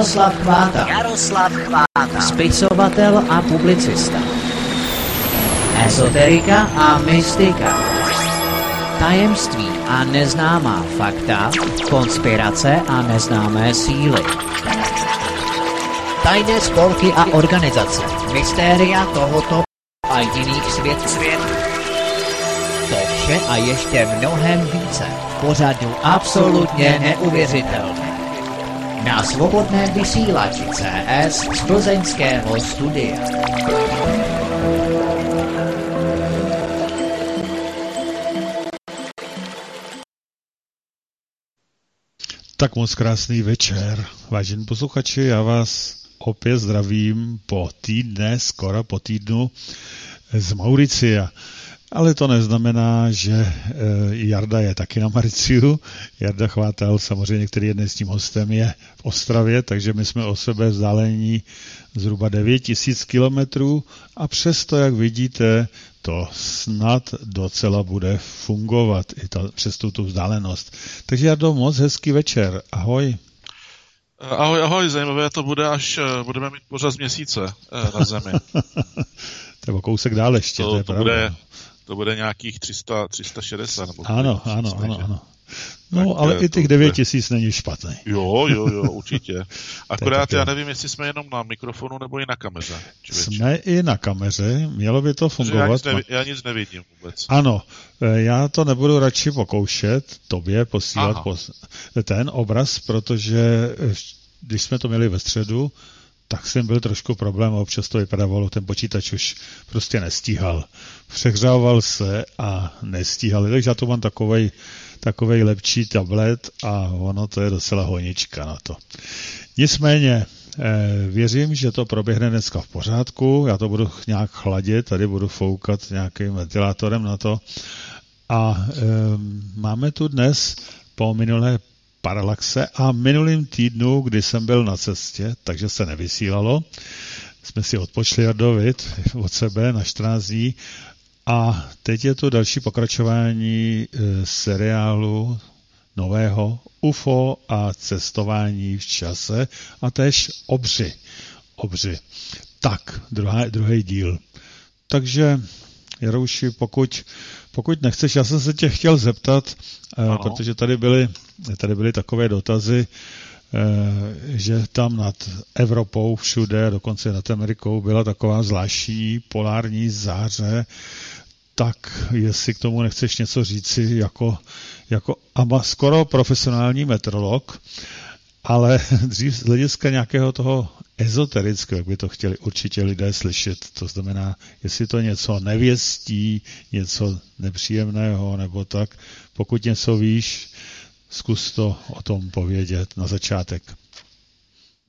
Jaroslav Chváta. Jaroslav Chváta. Spisovatel a publicista. Esoterika a mystika. Tajemství a neznámá fakta, konspirace a neznámé síly. Tajné spolky a organizace, mystéria tohoto a jiných světů. Svět. To vše a ještě mnohem více. Pořadu absolutně neuvěřitelné. Na svobodném vysílači CS z plzeňského studia. Tak moc krásný večer. Vážení posluchači, já vás opět zdravím po týdne, skoro po týdnu z Mauricia. Ale to neznamená, že e, Jarda je taky na Mauriciu. Jarda Chvátal, samozřejmě, který je dnes tím hostem, je v Ostravě, takže my jsme o sebe vzdálení zhruba 9000 kilometrů a přesto, jak vidíte, to snad docela bude fungovat i ta, přes tu vzdálenost. Takže Jardo, moc hezký večer. Ahoj. Ahoj, ahoj, zajímavé to bude, až eh, budeme mít pořád měsíce eh, na Zemi. to je kousek dál ještě, to, to je to bude, to bude nějakých 300, 360. Nebo ano, ano, ano, ano. No, tak ale i těch 9 tisíc není špatný. Jo, jo, jo, určitě. Akorát já nevím, jestli jsme jenom na mikrofonu nebo i na kameře. Člověče. Jsme i na kameře, mělo by to fungovat. Já nic, nevi, já nic nevidím vůbec. Ano, eh, já to nebudu radši pokoušet, tobě posílat pos, ten obraz, protože eh, když jsme to měli ve středu, tak jsem byl trošku problém a občas to vypadalo, ten počítač už prostě nestíhal. Přehřával se a nestíhal. Takže já to mám takovej takový lepší tablet a ono to je docela honička na to. Nicméně, eh, věřím, že to proběhne dneska v pořádku, já to budu nějak chladit, tady budu foukat nějakým ventilátorem na to a e, máme tu dnes po minulé paralaxe a minulým týdnu, kdy jsem byl na cestě, takže se nevysílalo, jsme si odpočli Jardovit od sebe na 14 dní a teď je to další pokračování e, seriálu nového UFO a cestování v čase a tež obři. obři. Tak, druhá, druhý díl. Takže, Jarouši, pokud, pokud nechceš, já jsem se tě chtěl zeptat, e, ano. protože tady byly, tady byly takové dotazy, e, že tam nad Evropou všude, dokonce nad Amerikou, byla taková zvláštní polární záře, tak jestli k tomu nechceš něco říci jako, jako ama, skoro profesionální meteorolog, ale dřív z hlediska nějakého toho ezoterického, jak by to chtěli určitě lidé slyšet. To znamená, jestli to něco nevěstí, něco nepříjemného nebo tak. Pokud něco víš, zkus to o tom povědět na začátek.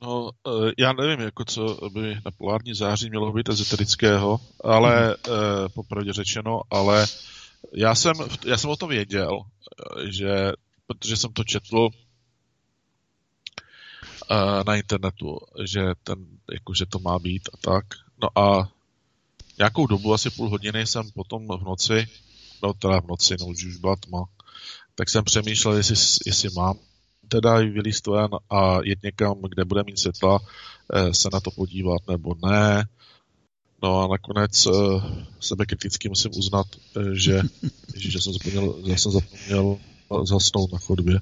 No, eh, já nevím, jako co by na polární září mělo být ezoterického, ale hmm. popravdě řečeno, ale já jsem, já jsem o tom věděl, eh, že, protože jsem to četl na internetu, že, ten, jako, že to má být a tak. No a nějakou dobu, asi půl hodiny jsem potom v noci, no teda v noci, no už byla tma, tak jsem přemýšlel, jestli, jestli mám teda vylíst ven a jet někam, kde bude mít světla, eh, se na to podívat nebo ne. No a nakonec eh, sebe kriticky musím uznat, eh, že, že jsem zapomněl, že jsem zapomněl zasnout na chodbě.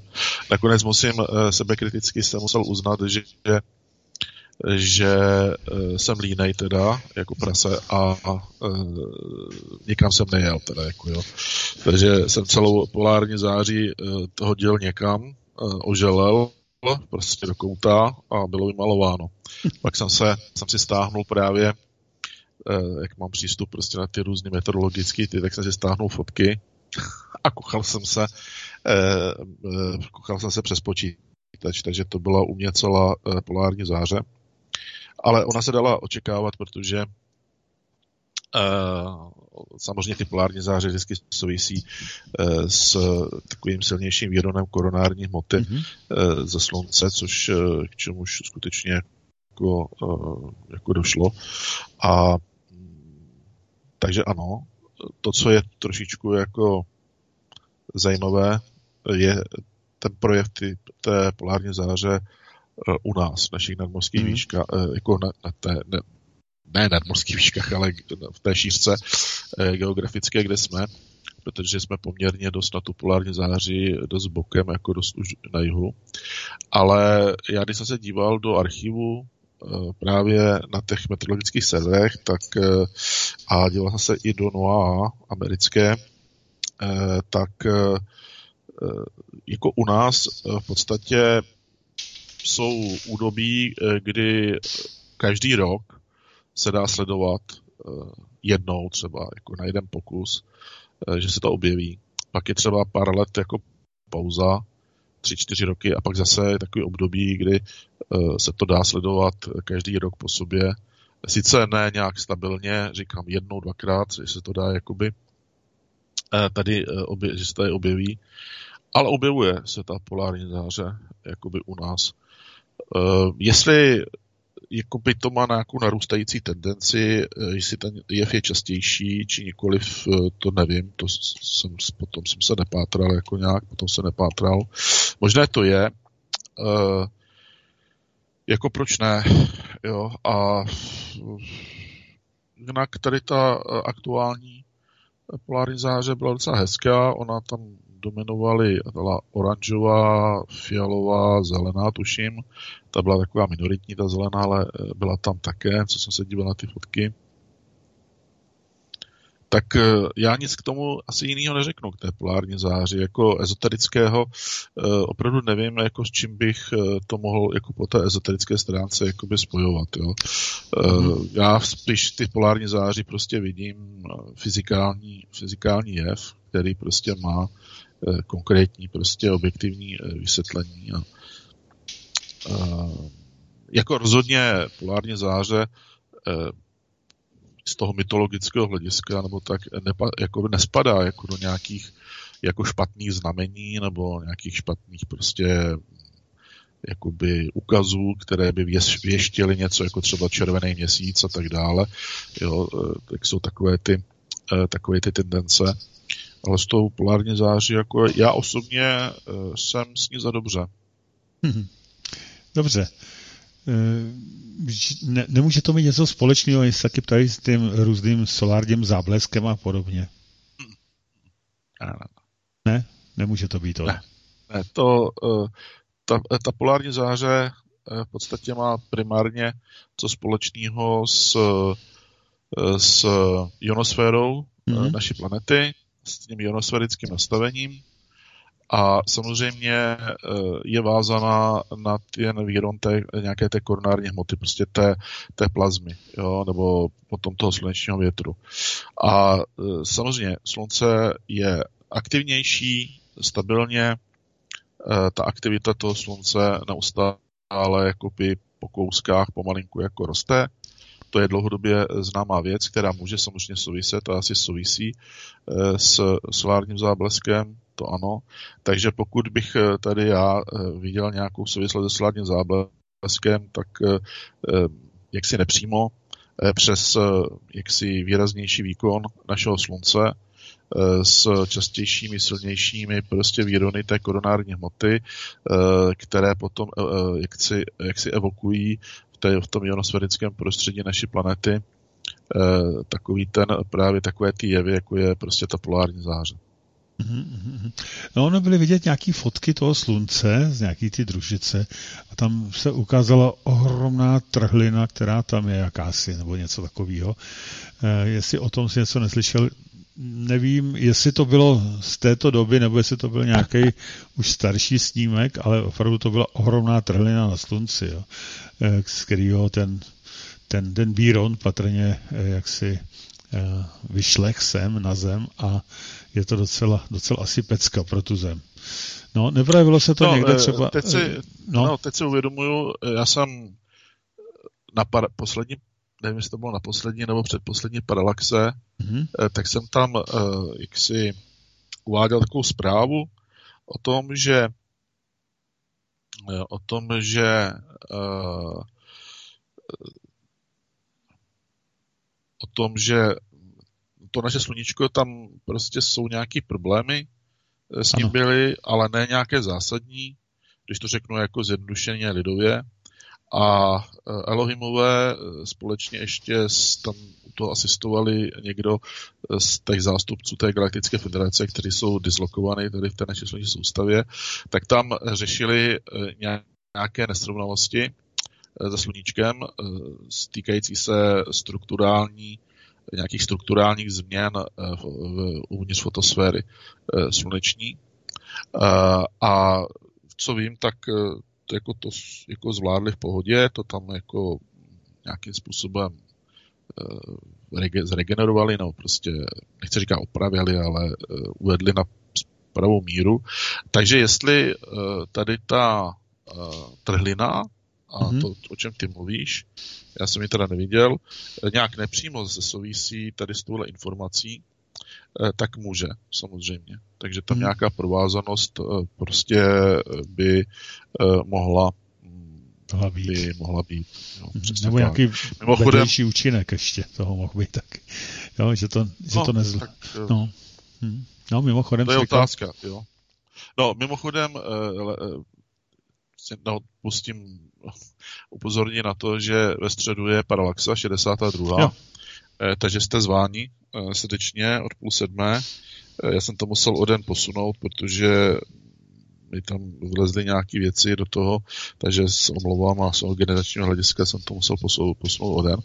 Nakonec musím sebe kriticky jsem musel uznat, že, že jsem línej teda, jako prase a, a nikam jsem nejel teda, jako jo. Takže jsem celou polární září hodil někam, Eh, oželel prostě do kouta a bylo vymalováno. Pak jsem se, jsem si stáhnul právě, eh, jak mám přístup prostě na ty různé meteorologické ty, tak jsem si stáhnul fotky a kochal jsem se, eh, kochal jsem se přes počítač, takže to byla u mě celá polární záře. Ale ona se dala očekávat, protože samozřejmě ty polární záře vždycky souvisí s takovým silnějším vědonem koronární hmoty mm-hmm. ze slunce, což k čemuž skutečně jako, jako došlo. A takže ano, to, co je trošičku jako zajímavé, je ten projev ty, té polární záře u nás, v našich nadmorských hmm. výškách, jako na, na té, ne, ne nadmorských výškách, ale v té šířce geografické, kde jsme, protože jsme poměrně dost na tu polární záři dost bokem, jako dost už na jihu. Ale já, když jsem se díval do archivu právě na těch meteorologických serverech, tak a díval jsem se i do NOAA americké, tak jako u nás v podstatě jsou údobí, kdy každý rok se dá sledovat jednou třeba, jako na jeden pokus, že se to objeví. Pak je třeba pár let jako pauza, tři, čtyři roky a pak zase je takový období, kdy se to dá sledovat každý rok po sobě. Sice ne nějak stabilně, říkám jednou, dvakrát, že se to dá jakoby tady, že se tady objeví, ale objevuje se ta polární záře jakoby u nás. Uh, jestli jakoby to má nějakou narůstající tendenci, jestli ten jev je častější, či nikoliv, to nevím, to jsem, potom jsem se nepátral jako nějak, potom se nepátral. Možné to je, jako proč ne, jo, a jinak tady ta aktuální polární záře byla docela hezká, ona tam dominovaly byla oranžová, fialová, zelená, tuším. Ta byla taková minoritní, ta zelená, ale eh, byla tam také, co jsem se díval na ty fotky. Tak eh, já nic k tomu asi jiného neřeknu, k té polární záři. Jako ezoterického eh, opravdu nevím, jako s čím bych to mohl jako po té ezoterické stránce jakoby spojovat. Jo. Mm-hmm. Já spíš ty polární záři prostě vidím fyzikální, fyzikální jev, který prostě má Eh, konkrétní, prostě objektivní eh, vysvětlení. A, a, jako rozhodně polárně záře eh, z toho mytologického hlediska, nebo tak nepa, jako nespadá jako do nějakých jako špatných znamení nebo nějakých špatných prostě jakoby ukazů, které by věštěly něco jako třeba červený měsíc a tak dále. Jo, tak jsou takové ty, takové ty tendence ale s tou polární září, jako já osobně uh, jsem s ní za dobře. Mhm. Dobře. Eh, ne, nemůže to mít něco společného, jestli taky ptají s tím různým solárním zábleskem a podobně? Ne, ne. nemůže to být to. Ne, ne to, uh, ta, ta polární záře v podstatě má primárně co společného s, s ionosférou mm-hmm. naší planety, s tím ionosférickým nastavením a samozřejmě eh, je vázaná na ten výron té, nějaké té koronární hmoty, prostě té, té plazmy, jo, nebo potom toho slunečního větru. A eh, samozřejmě slunce je aktivnější, stabilně, eh, ta aktivita toho slunce neustále jakoby po kouskách pomalinku jako roste to je dlouhodobě známá věc, která může samozřejmě souviset a asi souvisí s solárním zábleskem, to ano. Takže pokud bych eh, tady já eh, viděl nějakou souvislost se solárním zábleskem, tak jaksi nepřímo přes jaksi výraznější výkon našeho slunce s častějšími, silnějšími prostě výrony té koronární hmoty, které potom jaksi, jaksi evokují té, v tom ionosférickém prostředí naší planety eh, takový ten, právě takové ty jevy, jako je prostě ta polární záře. Mhm, mhm, mhm. No, ono byly vidět nějaké fotky toho slunce z nějaký ty družice a tam se ukázala ohromná trhlina, která tam je jakási, nebo něco takového. Eh, jestli o tom si něco neslyšel, nevím, jestli to bylo z této doby, nebo jestli to byl nějaký už starší snímek, ale opravdu to byla ohromná trhlina na slunci, jo, eh, z kterého ten, ten, ten Bíron patrně eh, jaksi vyšlech sem na zem a je to docela, docela asi pecka pro tu zem. No, neprojevilo se to no, někde třeba... Teď si, no. no, teď si uvědomuju, já jsem na par, poslední nevím, jestli to bylo na poslední nebo předposlední paralaxe, mm-hmm. tak jsem tam uh, jaksi uváděl takovou zprávu o tom, že o tom, že uh, o tom, že to naše sluníčko, tam prostě jsou nějaké problémy s ním ano. byly, ale ne nějaké zásadní, když to řeknu jako zjednodušeně lidově. A Elohimové společně ještě tam to asistovali někdo z těch zástupců té galaktické federace, kteří jsou dislokovaní tady v té naší sluneční soustavě, tak tam řešili nějaké nesrovnalosti se sluníčkem stýkající se strukturální nějakých strukturálních změn uvnitř fotosféry sluneční. A co vím, tak to, jako to jako zvládli v pohodě, to tam jako nějakým způsobem zregenerovali, nebo prostě, nechci říkat opravili, ale uvedli na pravou míru. Takže jestli tady ta trhlina a mm-hmm. to, o čem ty mluvíš, já jsem ji teda neviděl, nějak nepřímo se souvisí tady s touhle informací, tak může, samozřejmě. Takže tam mm. nějaká provázanost prostě by mohla mohla být. by mohla být. Jo, Nebo tak. nějaký Mimochodem, účinek ještě toho mohl být taky. Jo, že to, že no, to nezl... Tak, no. Hm. no, mimochodem... To je otázka, jo. No, mimochodem, no, pustím upozornit na to, že ve středu je Paralaxa 62. Jo. Eh, takže jste zváni eh, srdečně od půl sedmé. Eh, já jsem to musel o den posunout, protože mi tam vlezly nějaké věci do toho, takže se omlouvám a z generačního hlediska jsem to musel posunout, posunout o den.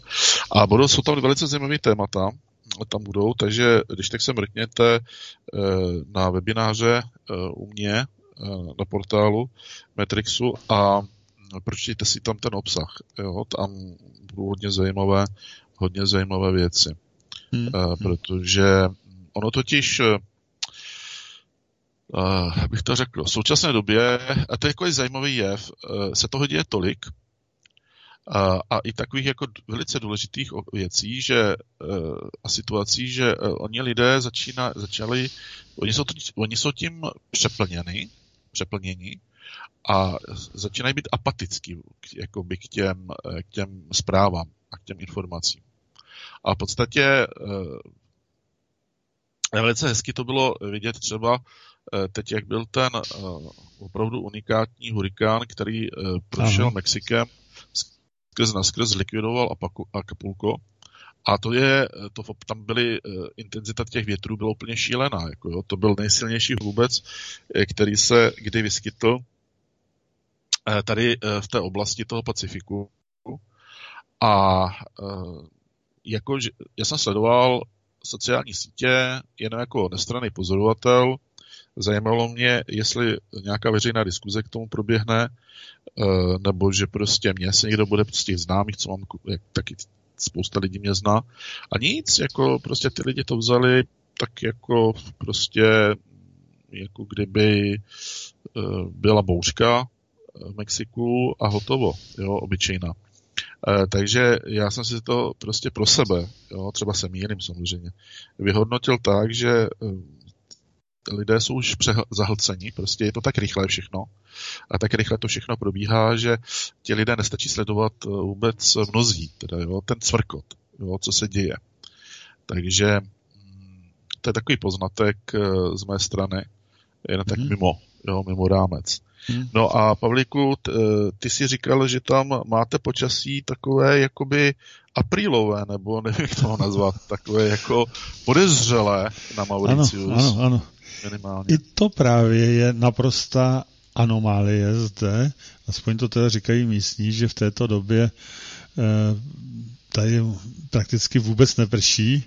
A budou, jsou tam velice zajímavé témata, tam budou, takže když tak se mrkněte na webináře u mě na portálu Metrixu a pročtěte si tam ten obsah. Jo? Tam budou hodně zajímavé, hodně zajímavé věci. Hmm. Uh, protože ono totiž uh, bych to řekl, v současné době, a to je jako zajímavý jev, uh, se toho děje tolik, a, a i takových jako velice důležitých věcí, že a situací, že oni lidé začína, začali, oni jsou, oni jsou tím přeplněni, přeplnění a začínají být apatický jakoby k, těm, k těm zprávám a k těm informacím. A v podstatě eh, velice hezky to bylo vidět třeba eh, teď, jak byl ten eh, opravdu unikátní hurikán, který prošel Aha. Mexikem, skrz na skrz zlikvidoval Acapulco. A to je, to, tam byly, intenzita těch větrů byla úplně šílená. Jako jo, to byl nejsilnější vůbec, který se kdy vyskytl Eh, tady eh, v té oblasti toho Pacifiku. A eh, jako, já jsem sledoval sociální sítě jen jako nestranný pozorovatel. Zajímalo mě, jestli nějaká veřejná diskuze k tomu proběhne, nebo že prostě mě se někdo bude z těch známých, co mám, taky spousta lidí mě zná. A nic, jako prostě ty lidi to vzali tak jako prostě jako kdyby byla bouřka v Mexiku a hotovo, jo, obyčejná. E, takže já jsem si to prostě pro sebe, jo, třeba se mýlím samozřejmě, vyhodnotil tak, že lidé jsou už zahlceni, prostě je to tak rychle všechno a tak rychle to všechno probíhá, že ti lidé nestačí sledovat e, vůbec mnozí, teda jo, ten cvrkot, jo, co se děje. Takže mm, to je takový poznatek e, z mé strany, jen tak mm-hmm. mimo, jo, mimo rámec. Hmm. No a Pavlíku, t, eh, ty si říkal, že tam máte počasí takové jakoby aprílové, nebo nevím, jak to nazvat, takové jako podezřelé na Mauricius. Ano, ano, ano. Minimálně. I to právě je naprostá anomálie zde, aspoň to teda říkají místní, že v této době eh, tady prakticky vůbec neprší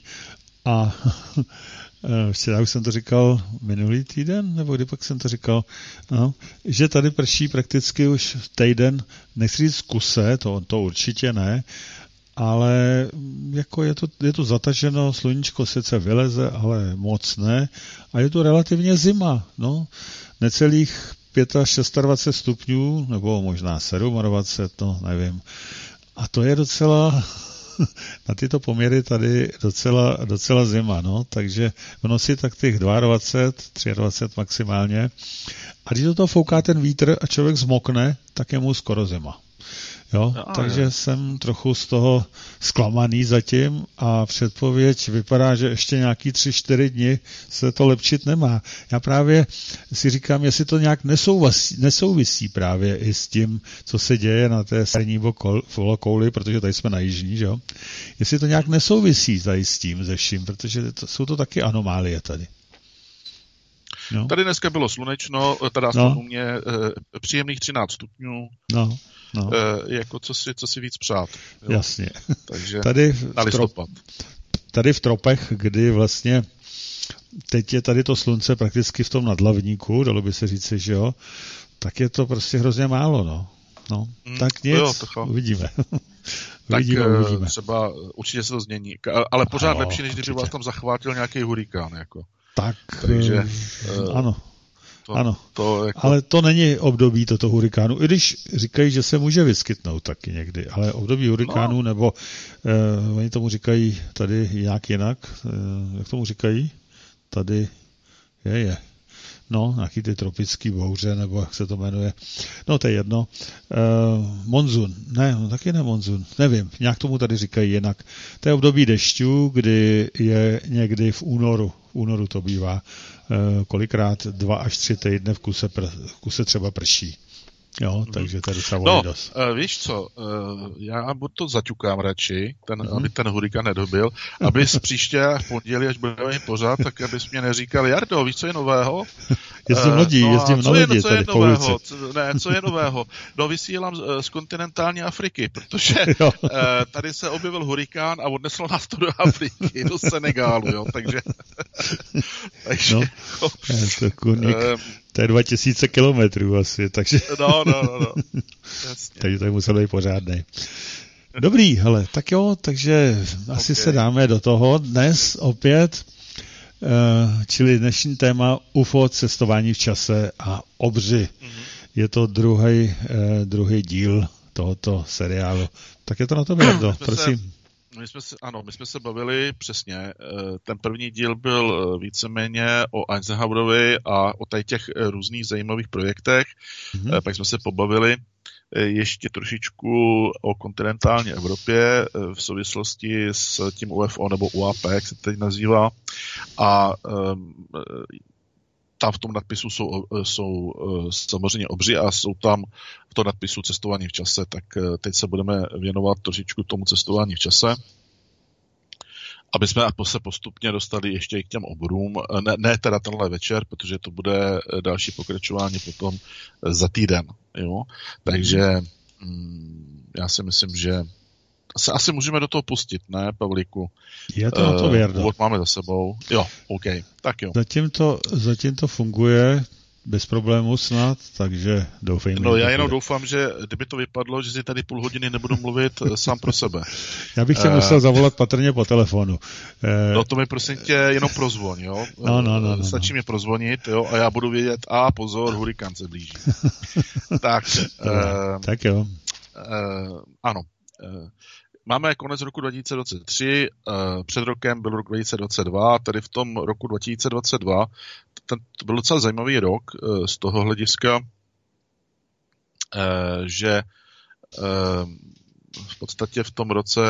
a Eh, včera už jsem to říkal minulý týden, nebo kdy pak jsem to říkal, no, že tady prší prakticky už týden, nechci říct kuse, to, to určitě ne, ale jako je to, je to zataženo, sluníčko sice vyleze, ale moc ne, a je to relativně zima, no, necelých 25 stupňů, nebo možná 27, no nevím. A to je docela na tyto poměry tady docela, docela zima, no, takže v noci tak těch 22, 23 maximálně. A když do toho fouká ten vítr a člověk zmokne, tak je mu skoro zima. Jo, no, takže je. jsem trochu z toho zklamaný zatím a předpověď vypadá, že ještě nějaký tři, čtyři dny se to lepšit nemá. Já právě si říkám, jestli to nějak nesouvisí, nesouvisí právě i s tím, co se děje na té střední polokouli, protože tady jsme na jižní, že jo? Jestli to nějak nesouvisí tady s tím ze vším, protože to, jsou to taky anomálie tady. No. Tady dneska bylo slunečno, teda no. u mě e, příjemných 13 stupňů. No. No. E, jako co si, co si víc přát. Jo. Jasně. Takže tady na listopad. Tady v tropech, kdy vlastně teď je tady to slunce prakticky v tom nadlavníku, dalo by se říci, že jo, tak je to prostě hrozně málo, no. No, mm, tak nic, jo, to uvidíme. tak uvidíme, eh, uvidíme. třeba určitě se to změní, ale pořád no, lepší, než kdyby vás tam zachvátil nějaký hurikán, jako. Tak, Takže, uh, ano. To, ano, to jako... ale to není období toto hurikánu, i když říkají, že se může vyskytnout taky někdy, ale období hurikánu, no. nebo uh, oni tomu říkají tady nějak jinak, uh, jak tomu říkají? Tady je, je. No, nějaký ty tropický bouře, nebo jak se to jmenuje. No, to je jedno. Uh, monzun. Ne, no, taky ne monzun. Nevím, nějak tomu tady říkají jinak. To je období dešťů, kdy je někdy v únoru. V únoru to bývá. Uh, kolikrát dva až tři týdny v kuse, pr- v kuse třeba prší. Jo, mhm. takže tady se no, dost. Uh, víš co, uh, já buď to zaťukám radši, ten, uh-huh. aby ten hurikán nedobil, aby příště v pondělí, až budeme mít pořád, tak abys mě neříkal, Jardo, víš, co je nového? jezdím lodí, uh, no jezdím na lodi co je, co je nového? Co, ne, co je nového? No, vysílám z, z kontinentální Afriky, protože uh, tady se objevil hurikán a odnesl nás to do Afriky, do Senegálu, jo, takže... takže no, jako, uh, to je 2000 kilometrů asi, takže... No, no, no, no. Jasně. takže to je musel být pořádný. Dobrý, hele, tak jo, takže asi okay. se dáme do toho dnes opět, uh, čili dnešní téma UFO, cestování v čase a obři. Mm-hmm. Je to druhý, uh, druhý díl tohoto seriálu. Tak je to na to, Jardo, prosím. My jsme se, ano, my jsme se bavili přesně. Eh, ten první díl byl eh, víceméně o Eisenhowerovi a o těch eh, různých zajímavých projektech. Mm-hmm. Pak jsme se pobavili ještě trošičku o kontinentální Evropě v souvislosti s tím UFO nebo UAP, jak se teď nazývá. A tam v tom nadpisu jsou, eh, jsou eh, samozřejmě obři a jsou tam v tom nadpisu cestování v čase, tak eh, teď se budeme věnovat trošičku tomu cestování v čase aby jsme se postupně dostali ještě i k těm oborům. Ne, ne teda tenhle večer, protože to bude další pokračování potom za týden. Jo? Takže mm, já si myslím, že se asi můžeme do toho pustit, ne, Pavlíku? Je to uh, na to věrdo. Úvod máme za sebou. Jo, OK, tak jo. Zatím to, zatím to funguje bez problémů snad, takže doufejme. No já jenom bude. doufám, že kdyby to vypadlo, že si tady půl hodiny nebudu mluvit eh, sám pro sebe. Já bych tě uh, musel zavolat patrně po telefonu. Uh, no to mi prosím tě jenom prozvoň, jo? No, no, no, no, Stačí no. mě prozvonit, jo, a já budu vědět, a pozor, hurikán se blíží. tak. Uh, tak jo. Uh, ano. Uh, Máme konec roku 2023, eh, před rokem byl rok 2022, tedy v tom roku 2022, ten, to byl docela zajímavý rok eh, z toho hlediska, eh, že v podstatě v tom roce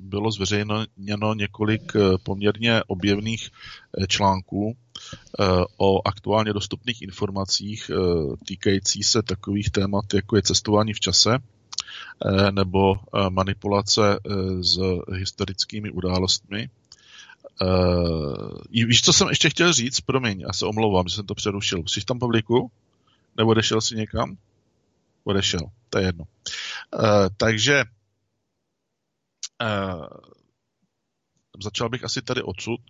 bylo zveřejněno několik poměrně objevných článků o aktuálně dostupných informacích týkající se takových témat, jako je cestování v čase, Eh, nebo eh, manipulace eh, s historickými událostmi. Víš, co jsem ještě chtěl říct? Promiň, já se omlouvám, že jsem to přerušil. Jsi tam, Pavlíku? Nebo odešel si někam? Odešel, to je jedno. Takže začal bych asi tady odsud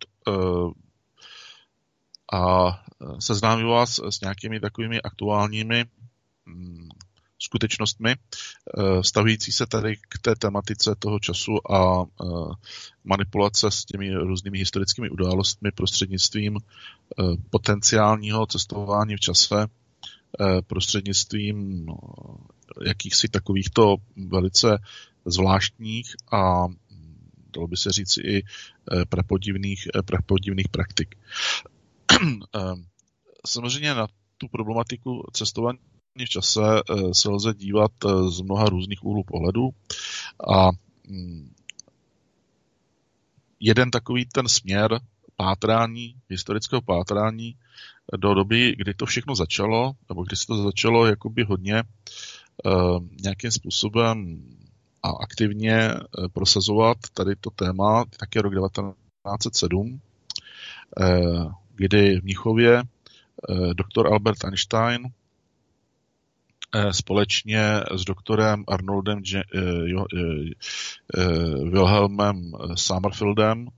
a seznámil vás s nějakými takovými aktuálními mm, skutečnostmi, eh, stavící se tady k té tematice toho času a eh, manipulace s těmi různými historickými událostmi prostřednictvím eh, potenciálního cestování v čase, prostřednictvím no, jakýchsi takovýchto velice zvláštních a dalo by se říct i prapodivných, prapodivných praktik. Samozřejmě na tu problematiku cestování v čase se lze dívat z mnoha různých úhlů pohledu. A mm, jeden takový ten směr pátrání, historického pátrání do doby, kdy to všechno začalo, nebo kdy se to začalo jakoby hodně nějakým způsobem a aktivně prosazovat tady to téma, také rok 1907, uh, kdy v Mnichově doktor Albert Einstein společně s doktorem Arnoldem uh, uh, uh, Wilhelmem Summerfieldem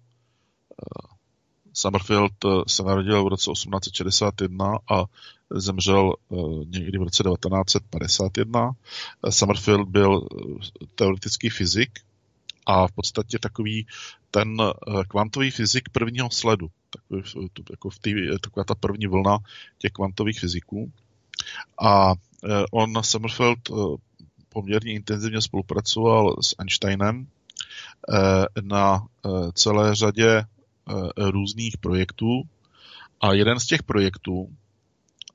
Summerfield eh, se narodil v roce 1861 a zemřel eh, někdy v roce 1951. Eh, Summerfield byl teoretický fyzik a v podstatě takový ten kvantový fyzik prvního sledu. Takový, jako v tý, taková ta první vlna těch kvantových fyziků. A on, Summerfield, poměrně intenzivně spolupracoval s Einsteinem na celé řadě Eh, různých projektů. A jeden z těch projektů,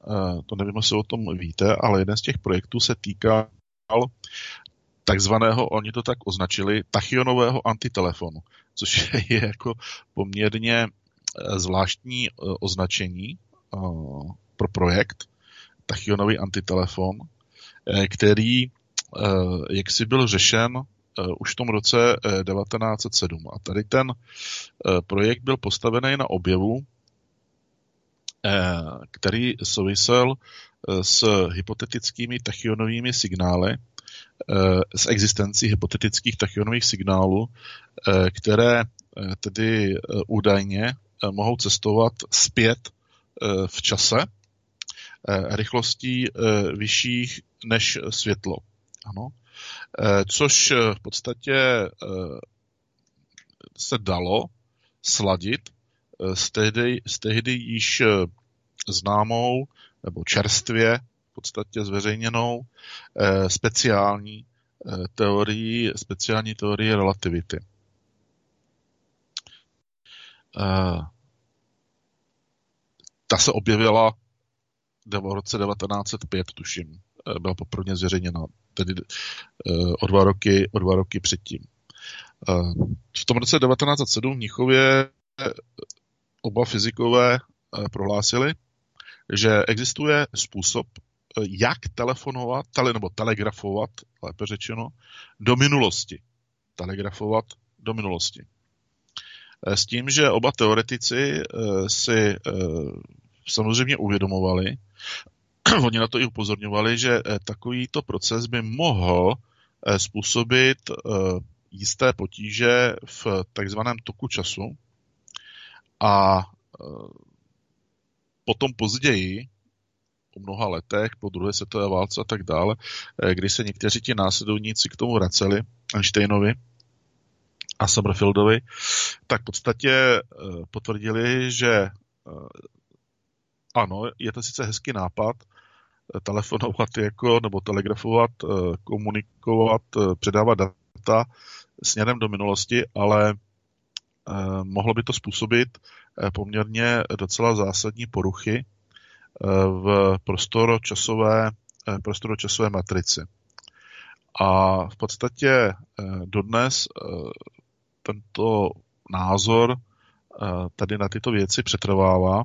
eh, to nevím, jestli o tom víte, ale jeden z těch projektů se týkal takzvaného, oni to tak označili, tachyonového antitelefonu, což je jako poměrně eh, zvláštní označení pro projekt tachyonový antitelefon, který jak si byl řešen uh, už v tom roce uh, 1907. A tady ten projekt byl postavený na objevu, který souvisel s hypotetickými tachyonovými signály, s existencí hypotetických tachyonových signálů, které tedy údajně mohou cestovat zpět v čase rychlostí vyšších než světlo. Ano. Eh, což eh, v podstatě eh, se dalo sladit s tehdy, s tehdy již známou nebo čerstvě v podstatě zveřejněnou speciální teorii, speciální teorie relativity. Ta se objevila v roce 1905, tuším, byla poprvé zveřejněna tedy eh, o dva roky, o dva roky předtím. Eh, v tom roce 1907 v Mnichově eh, oba fyzikové prohlásili, že existuje způsob, jak telefonovat, tele, nebo telegrafovat, lépe řečeno, do minulosti. Telegrafovat do minulosti. S tím, že oba teoretici si samozřejmě uvědomovali, oni na to i upozorňovali, že eh, takovýto proces by mohl eh, způsobit eh, jisté potíže v takzvaném toku času. A potom později, po mnoha letech, po druhé světové válce a tak dále, kdy se někteří ti následovníci k tomu vraceli, Einsteinovi a Summerfieldovi, tak v podstatě potvrdili, že ano, je to sice hezký nápad, telefonovat jako, nebo telegrafovat, eh, komunikovat, eh, předávat data směrem do minulosti, ale eh, mohlo by to způsobit poměrně docela zásadní poruchy v prostoročasové, prostoročasové matrici. A v podstatě dodnes tento názor tady na tyto věci přetrvává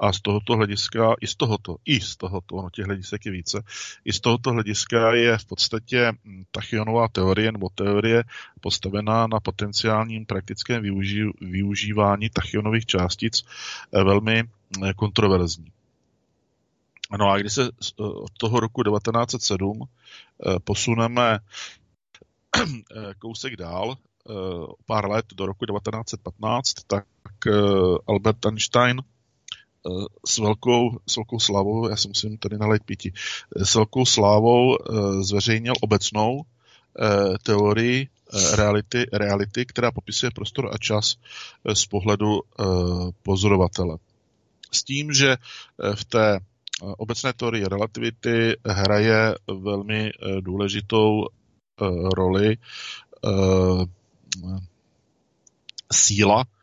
a z tohoto hlediska, i z tohoto, i z tohoto, ono těch hledisek je více, i z tohoto hlediska je v podstatě hm, tachyonová teorie nebo teorie postavená na potenciálním praktickém využí, využívání tachyonových částic eh, velmi eh, kontroverzní. No a když se eh, od toho roku 1907 posuneme kousek dál, pár let do roku 1915, tak Albert Einstein s velkou, s velkou slávou, já si musím tady nalejt píti, s velkou slávou zveřejnil obecnou teorii reality, reality, která popisuje prostor a čas z pohledu pozorovatele. S tím, že v té obecné teorii relativity hraje velmi důležitou roli síla eh,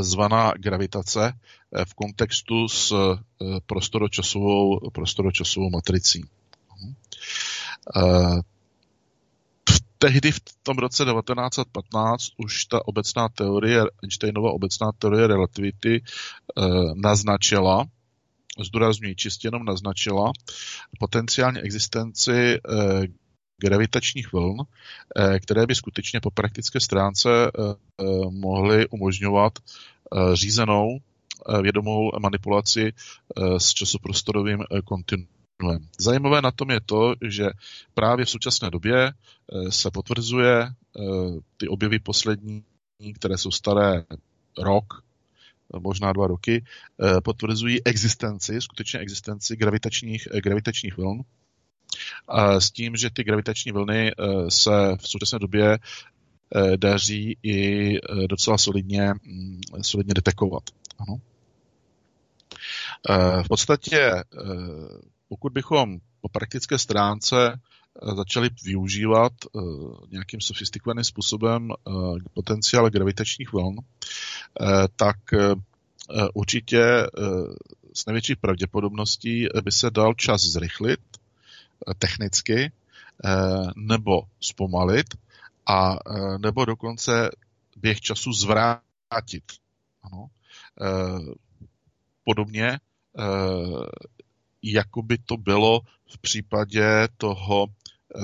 zvaná gravitace eh, v kontextu s eh, prostoročasovou, prostoročasovou matricí. tehdy v tom roce 1915 už ta obecná teorie, Einsteinova obecná teorie relativity naznačila, zdůrazňuji čistě jenom naznačila, potenciálně existenci gravitačních vln, které by skutečně po praktické stránce mohly umožňovat řízenou vědomou manipulaci s časoprostorovým kontinuem. Zajímavé na tom je to, že právě v současné době se potvrzuje ty objevy poslední, které jsou staré rok, možná dva roky, potvrzují existenci, skutečně existenci gravitačních, gravitačních vln, s tím, že ty gravitační vlny se v současné době daří i docela solidně, mm, solidně detekovat. Ano. V podstatě, pokud bychom po praktické stránce začali využívat nějakým sofistikovaným způsobem potenciál gravitačních vln, tak určitě s největší pravděpodobností by se dal čas zrychlit technicky nebo zpomalit a nebo dokonce běh času zvrátit. Ano. Podobně, jako by to bylo v případě toho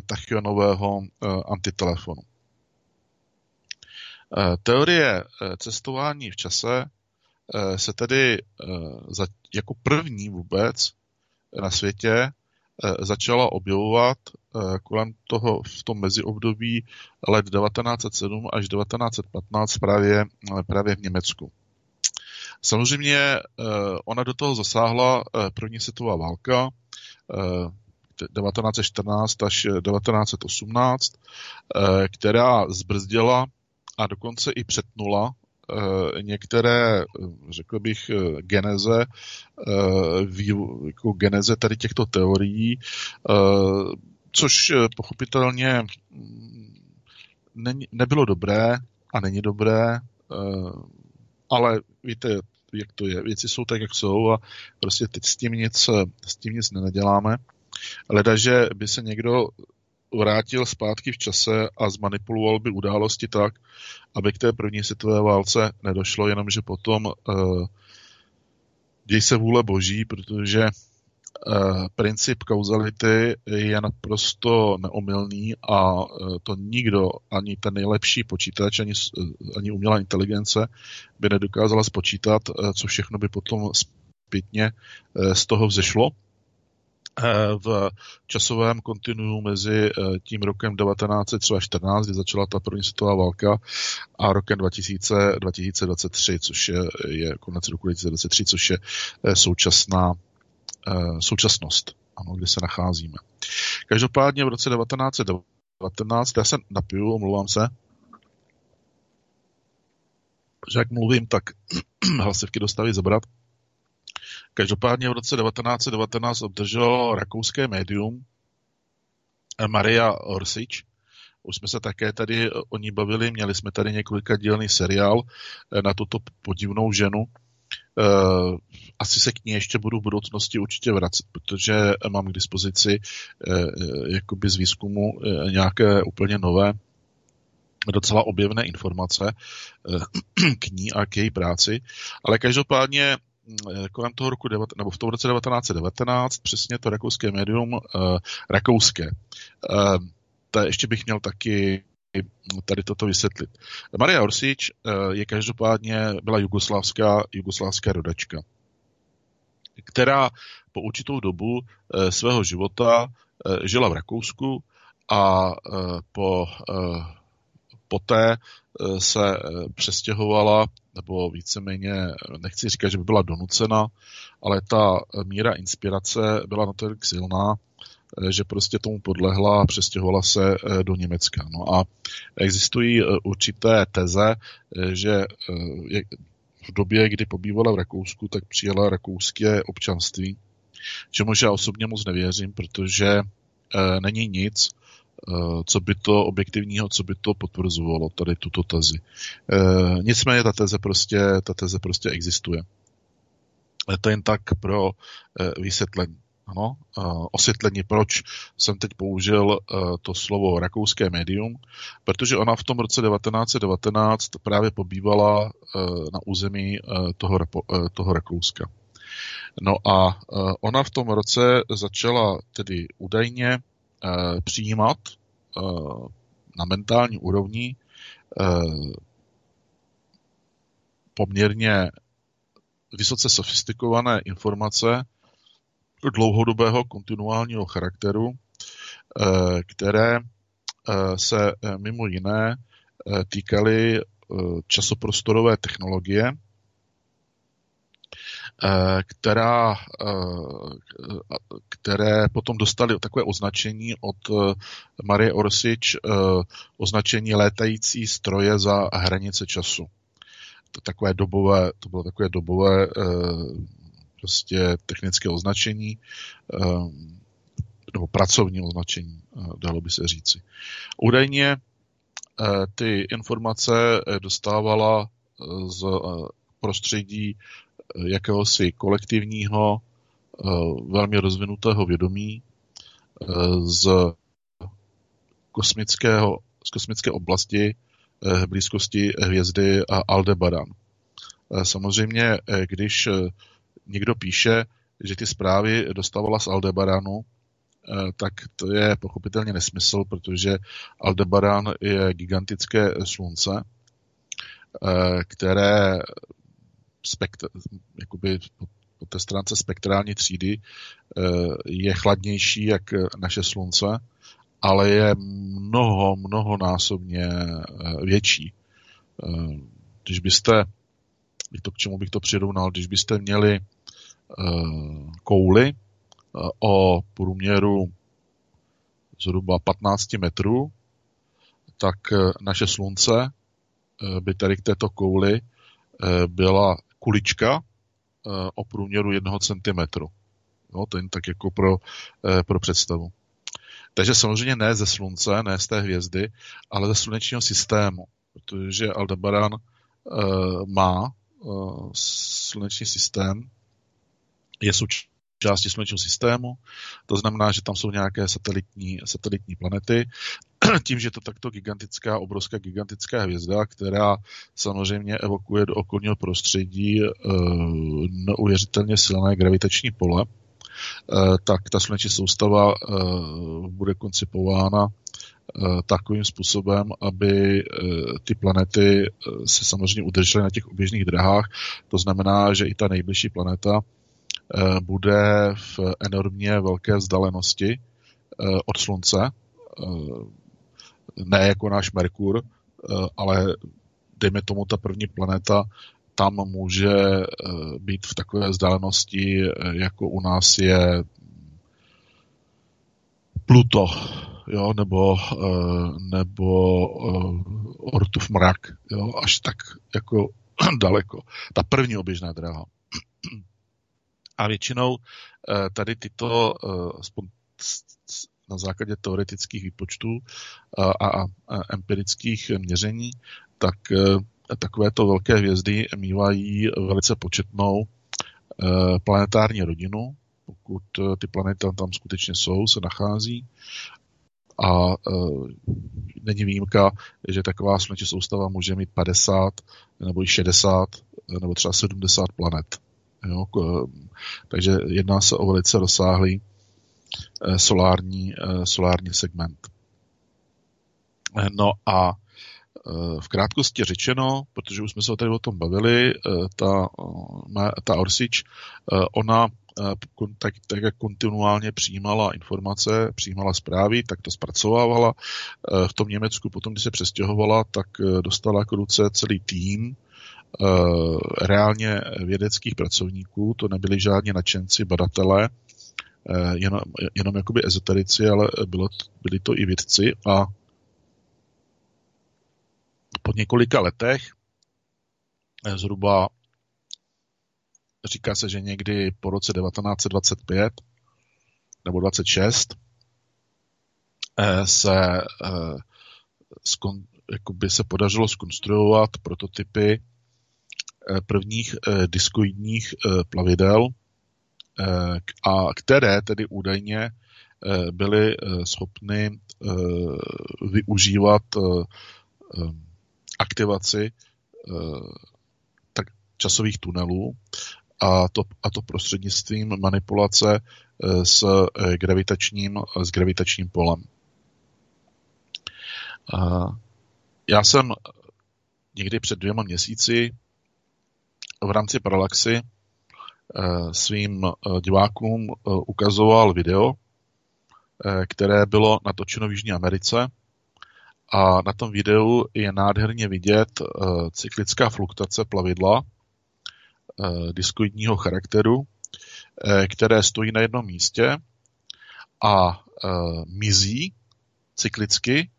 tachyonového antitelefonu. Teorie cestování v čase se tedy jako první vůbec na světě začala objevovat kolem toho v tom meziobdobí let 1907 až 1915 právě, právě v Německu. Samozřejmě ona do toho zasáhla první světová válka 1914 až 1918, která zbrzdila a dokonce i přetnula některé, řekl bych, geneze, jako geneze tady těchto teorií, což pochopitelně mm, nebylo dobré a není dobré, ale víte, jak to je. Věci jsou tak, jak jsou a prostě teď s tím nic, s tím nic nenaděláme. Leda, že by se někdo vrátil zpátky v čase a zmanipuloval by události tak, aby k té první světové válce nedošlo, jenomže potom uh, děj se vůle boží, protože uh, princip kauzality je naprosto neomylný a uh, to nikdo, ani ten nejlepší počítač, ani, ani umělá inteligence by nedokázala spočítat, uh, co všechno by potom zpětně uh, z toho vzešlo v časovém kontinuu mezi tím rokem 1914, kdy začala ta první světová válka, a rokem 2000, 2023, což je, je konec roku 2023, což je současná současnost, ano, kde se nacházíme. Každopádně v roce 1919, já se napiju, omlouvám se, že jak mluvím, tak hlasivky dostaví zabrat. Každopádně v roce 1919 obdrželo rakouské médium eh, Maria Orsič. Už jsme se také tady o ní bavili, měli jsme tady několika dílný seriál eh, na tuto podivnou ženu. Eh, asi se k ní ještě budu v budoucnosti určitě vracet, protože mám k dispozici jakoby z výzkumu nějaké úplně nové docela objevné informace k ní a k její práci. Ale každopádně Eh, kolem toho roku, nebo v tom roce 1919, přesně to rakouské médium, uh, rakouské. Uh, to ještě bych měl taky tady toto vysvětlit. Maria Orsič je každopádně, byla jugoslávská, jugoslávská rodačka, která po určitou dobu svého života žila v Rakousku a po poté eh, se eh, přestěhovala, nebo víceméně, nechci říkat, že by byla donucena, ale ta míra inspirace byla natolik silná, eh, že prostě tomu podlehla a přestěhovala se do Německa. No a existují určité teze, že v době, kdy pobývala v Rakousku, tak přijela rakouské občanství, čemuž já osobně moc nevěřím, protože není nic, Eh, co by to objektivního, co by to potvrzovalo tady tuto tezi. Eh, nicméně ta teze prostě, ta teze prostě existuje. To jen tak pro eh, vysvětlení. ano, osvětlení, proč jsem teď použil to slovo rakouské médium, protože ona v tom roce 1919 právě pobývala na území toho, toho Rakouska. No a ona v tom roce začala tedy údajně přijímat na mentální úrovni poměrně vysoce sofistikované informace dlouhodobého kontinuálního charakteru, eh, které eh, se eh, mimo jiné týkaly časoprostorové technologie, která, které potom dostali takové označení od Marie Orsič, označení létající stroje za hranice času to, takové dobové, to bylo takové dobové eh, prostě technické označení eh, nebo pracovní označení, eh, dalo by se říci. Údajně ty informace dostávala z prostředí jakéhosi kolektivního, velmi rozvinutého vědomí, z kosmického, z kosmické oblasti, v blízkosti hvězdy Aldebaran. Eh, samozřejmě, eh, když eh, někdo píše, že ty zprávy dostávala z Aldebaranu, tak to je pochopitelně nesmysl, protože Aldebaran je gigantické slunce, které spektr, jakoby po té stránce spektrální třídy je chladnější jak naše slunce ale je mnoho, mnohonásobně eh, větší. Eh, když byste, to k čemu bych to přirovnal, když byste měli eh, kouli o průměru zhruba 15 metrů, tak naše slunce by tady k této kouli byla kulička o průměru jednoho centimetru. No, to jen tak jako pro, pro představu. Takže samozřejmě ne ze slunce, ne z té hvězdy, ale ze slunečního systému, protože Aldebaran uh, má sluneční systém, je součástí slunečního systému, to znamená, že tam jsou nějaké satelitní, satelitní planety. Tím, že je to takto gigantická, obrovská gigantická hvězda, která samozřejmě evokuje do okolního prostředí uh, neuvěřitelně silné gravitační pole, Eh, tak ta sluneční soustava eh, bude koncipována takovým způsobem, aby ty planety se samozřejmě udržely na těch oběžných drahách. To znamená, že i ta nejbližší planeta bude v enormně velké vzdálenosti od Slunce, ne jako náš Merkur, ale dejme tomu ta první planeta tam může eh, být v takové vzdálenosti, eh, jako u nás je Pluto, jo, nebo, eh, nebo Ortův mrak, jo, až tak jako daleko. Ta první oběžná dráha. A většinou tady tyto, aspoň na základě teoretických výpočtů a, a, empirických měření, tak takovéto velké hvězdy mývají velice početnou eh, planetární rodinu, pokud eh, ty planety tam skutečně jsou, se nachází. A e, není výjimka, že taková sluneční soustava může mít 50 nebo i 60 nebo třeba 70 planet. Jo? Takže jedná se o velice rozsáhlý e, solární, e, solární segment. No a v krátkosti řečeno, protože už jsme se tady o tom bavili, eh, ta, eh, ta Orsič, eh, ona tak, tak jak kontinuálně přijímala informace, přijímala zprávy, tak to zpracovávala. V tom Německu potom, když se přestěhovala, tak dostala k ruce celý tým reálně vědeckých pracovníků, to nebyli žádní nadšenci, badatelé, jenom, jenom jakoby ezoterici, ale bylo, byli to i vědci. A po několika letech, eh, zhruba říká se, že někdy po roce 1925 nebo 26 eh, se, eh, skon, jakoby se podařilo skonstruovat prototypy prvních diskoidních plavidel, a které tedy údajně byly schopny využívat aktivaci časových tunelů a to, a to prostřednictvím manipulace s gravitačním, s gravitačním polem. Já jsem někdy před dvěma měsíci v rámci Parallaxy eh, svým eh, divákům eh, ukazoval video, které bylo natočeno v Jižní Americe a na tom videu je nádherně vidět cyklická fluktace plavidla diskoidního charakteru, které stojí na jednom místě a mizí cyklicky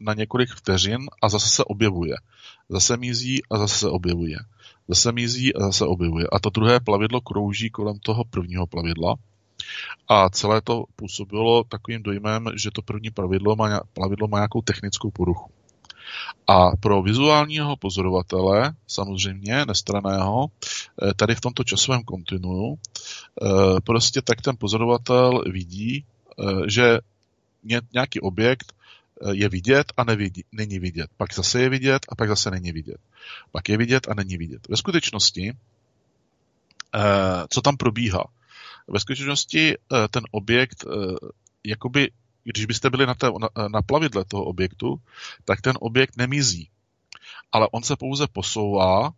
na několik vteřin a zase se objevuje. Zase mizí a zase se objevuje. Zase mizí a zase objevuje. A to druhé plavidlo krouží kolem toho prvního plavidla. A celé to působilo takovým dojmem, že to první plavidlo má, plavidlo má nějakou technickou poruchu. A pro vizuálního pozorovatele, samozřejmě nestraného, eh, tady v tomto časovém kontinuu, eh, prostě tak ten pozorovatel vidí, eh, že nějaký objekt je vidět a nevidí, není vidět. Pak zase je vidět a pak zase není vidět. Pak je vidět a není vidět. Ve skutečnosti, eh, co tam probíhá? Ve skutečnosti eh, ten objekt, eh, jakoby, když byste byli na, té, na, na plavidle toho objektu, tak ten objekt nemizí. Ale on se pouze posouvá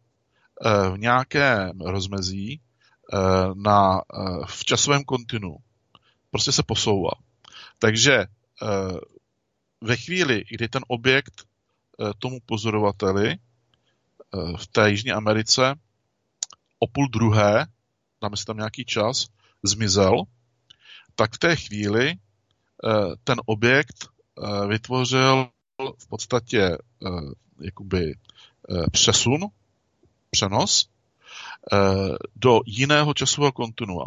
v nějakém rozmezí na, v časovém kontinu. Prostě se posouvá. Takže ve chvíli, kdy ten objekt eh, tomu pozorovateli eh, v té Jižní Americe o půl druhé, dáme si tam nějaký čas, zmizel, tak v té chvíli eh, ten objekt vytvořil v podstatě jakoby přesun, přenos do jiného časového kontinua.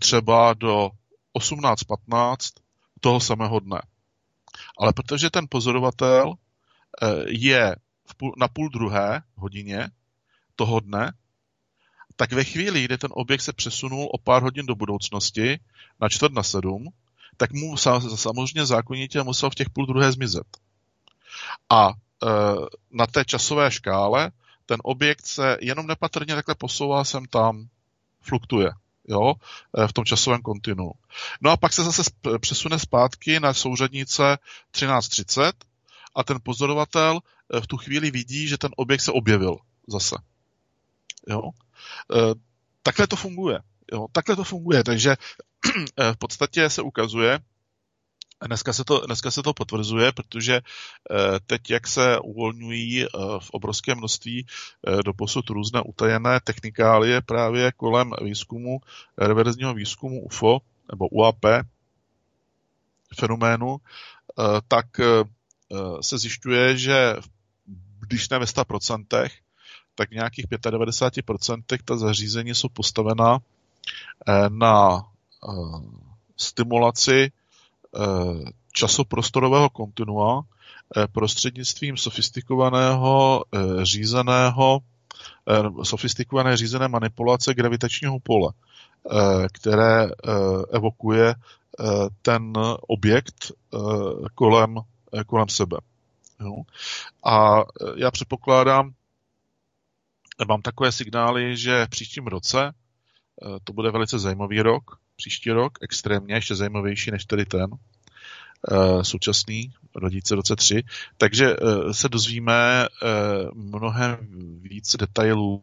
Třeba do 18.15 toho samého dne. Ale protože ten pozorovatel eh, je na půl druhé hodině toho dne, tak ve chvíli, kdy ten objekt se přesunul o pár hodin do budoucnosti, na čtvrt na sedm, tak mu samozřejmě zákonitě musel v těch půl druhé zmizet. A e, na té časové škále ten objekt se jenom nepatrně takhle posouvá sem tam, fluktuje jo, eh, v tom časovém kontinu. No a pak se zase přesune zpátky na souřadnice 13.30 a ten pozorovatel eh, v tu chvíli vidí, že ten objekt se objevil zase. Jo. Eh, takhle to funguje. Jo. Takhle to funguje, takže v podstatě se ukazuje, Dneska se, to, dneska se to potvrzuje, protože eh, teď, jak se uvolňují eh, v obrovské množství eh, do posud různé utajené technikálie právě kolem výzkumu, reverzního výzkumu UFO nebo UAP fenoménu, tak se zjišťuje, že když ne ve 100%, tak v nějakých 95% ta zařízení jsou postavena na stimulaci časoprostorového kontinua eh, prostřednictvím sofistikovaného eh, řízeného sofistikované řízené manipulace gravitačního pole, které evokuje ten objekt kolem, kolem sebe. A já předpokládám, mám takové signály, že v příštím roce to bude velice zajímavý rok, příští rok, extrémně, ještě zajímavější než tedy ten uh, současný, 2023. Takže uh, se dozvíme mnohem víc detailů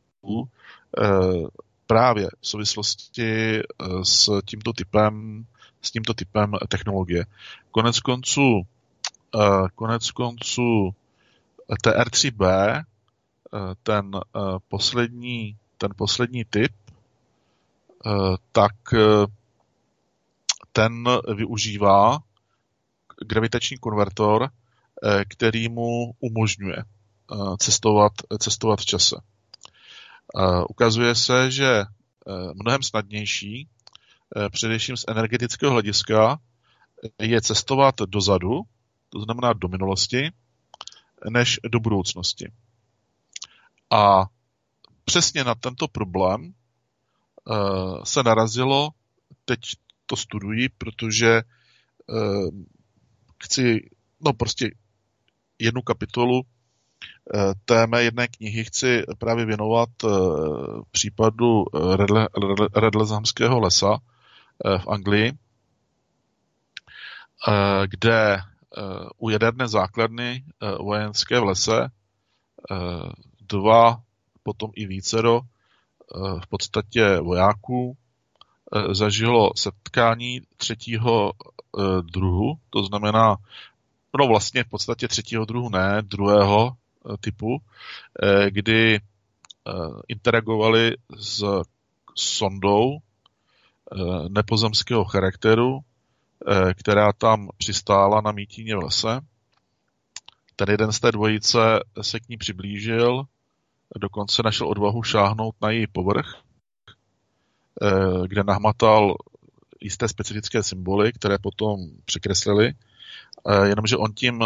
právě v souvislosti s tímto typem s tímto typem technologie. Konec konců konec konců TR3B, ten poslední, ten poslední typ, tak ten využívá gravitační konvertor, eh, který mu umožňuje eh, cestovat, cestovat v čase. Eh, ukazuje se, že mnohem snadnější, především z energetického hlediska, je cestovat dozadu, to znamená do minulosti, než do budoucnosti. A přesně na tento problém se narazilo, teď to studuji, protože chci, no prostě jednu kapitolu té mé jedné knihy chci právě věnovat případu Redlezamského lesa v Anglii, kde u jaderné základny vojenské v lese dva, potom i vícero v podstatě vojáků zažilo setkání třetího druhu, to znamená, no vlastně v podstatě třetího druhu ne, druhého typu, kdy interagovali s sondou nepozemského charakteru, která tam přistála na mítíně v lese. Ten jeden z té dvojice se k ní přiblížil, dokonce našel odvahu šáhnout na její povrch, kde nahmatal jisté specifické symboly, které potom překreslili, jenomže on tím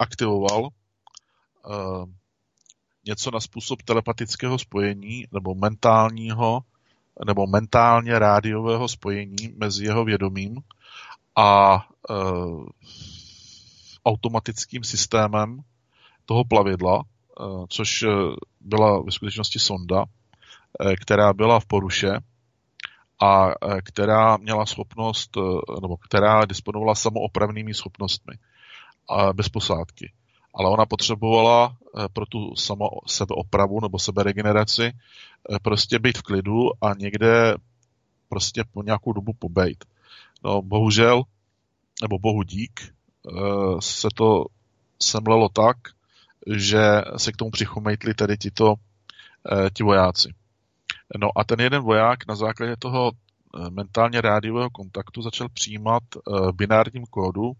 aktivoval něco na způsob telepatického spojení nebo mentálního nebo mentálně rádiového spojení mezi jeho vědomím a e, automatickým systémem toho plavidla, e, což byla ve skutečnosti sonda, e, která byla v poruše a e, která měla schopnost, e, nebo která disponovala samoopravnými schopnostmi bez posádky ale ona potřebovala eh, pro tu samo sebeopravu nebo seberegeneraci eh, prostě být v klidu a někde prostě po nějakou dobu pobejt. No bohužel, nebo bohu dík, eh, se to semlelo tak, že se k tomu přichomejtli tedy tito ti vojáci. No a ten jeden voják na základě toho mentálně rádiového kontaktu začal přijímat binárním kódu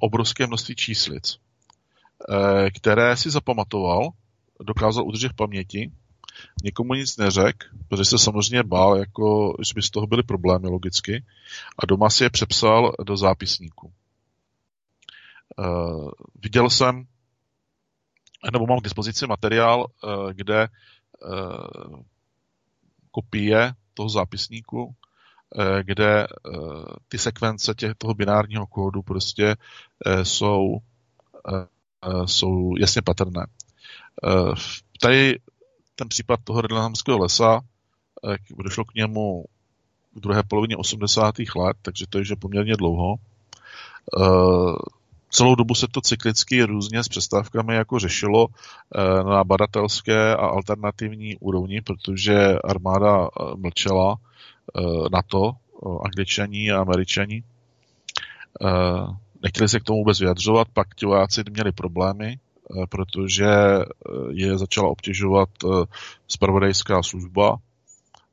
obrovské množství číslic. Eh, které si zapamatoval, dokázal udržet v paměti, nikomu nic neřekl, protože se samozřejmě bál, jako, že by z toho byly problémy logicky, a doma si je přepsal do zápisníku. Viděl jsem, nebo mám k dispozici materiál, uh, kde uh, kopie toho zápisníku, uh, kde ty sekvence těch, toho binárního kódu prostě jsou Eh, jsou jasně patrné. Eh, tady ten případ toho Redlanhamského lesa, eh, došlo k němu v druhé polovině 80. let, takže to je že poměrně dlouho. Celou dobu se to cyklicky různě s přestávkami jako řešilo na badatelské a alternativní úrovni, protože armáda mlčela na to, angličaní a američani. Nechtěli se k tomu vůbec vyjadřovat, pak ti vojáci měli problémy, eh, protože eh, je začala obtěžovat spravodajská eh, služba,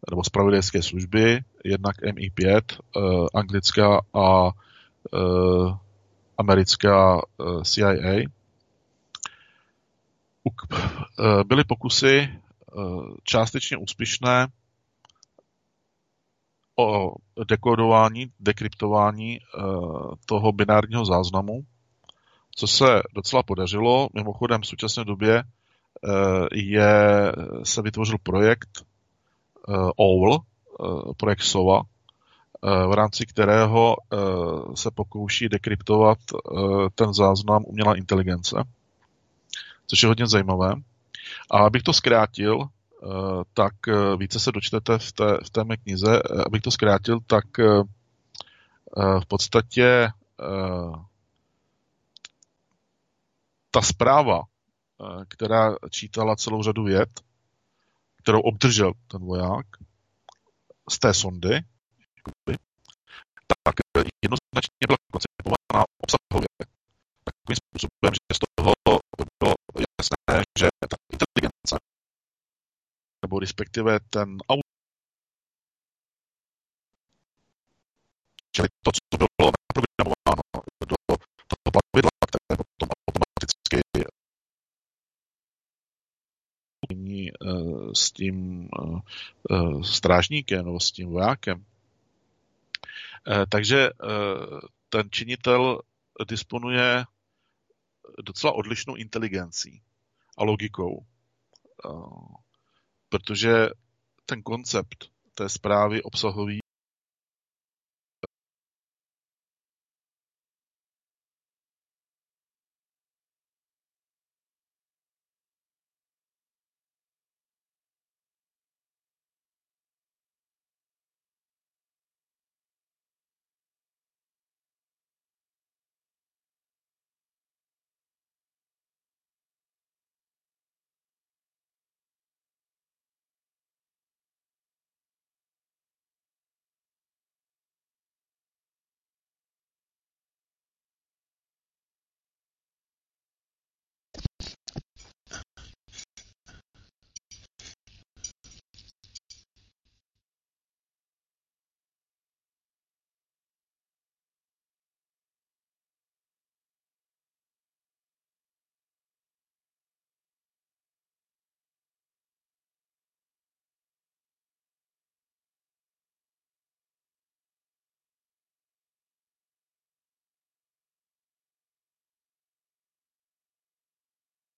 nebo spravodajské služby, jednak MI5, anglická a americká CIA. Byly pokusy částečně úspěšné o dekodování, dekryptování eh, toho binárního záznamu, co se docela podařilo. Mimochodem v současné době eh, je, se vytvořil projekt eh, OWL, projekt SOVA, v rámci kterého se pokouší dekryptovat ten záznam umělá inteligence, což je hodně zajímavé. A abych to zkrátil, Eh, tak eh, více se dočtete v té, v té mé knize. Eh, abych to zkrátil, tak v podstatě ta zpráva, která čítala celou řadu věd, kterou obdržel ten voják z té sondy, tak jednoznačně byla koncipovaná obsahově takovým způsobem, že z toho bylo jasné, že ta inteligence nebo respektive ten auto. Čili to, co bylo naprogramováno do toho plavidla, které potom automaticky eh, s tím eh, eh, strážníkem nebo s tím vojákem. Takže ten činitel disponuje docela odlišnou inteligencí a logikou. Protože ten koncept té zprávy obsahový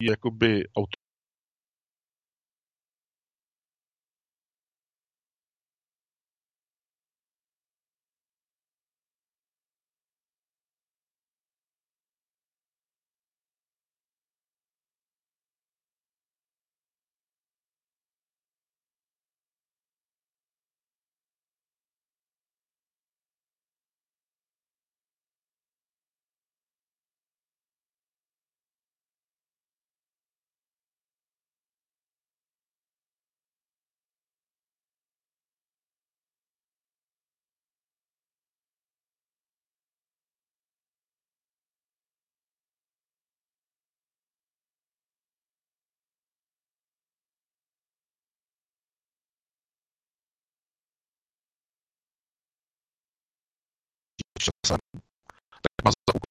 jakoby tak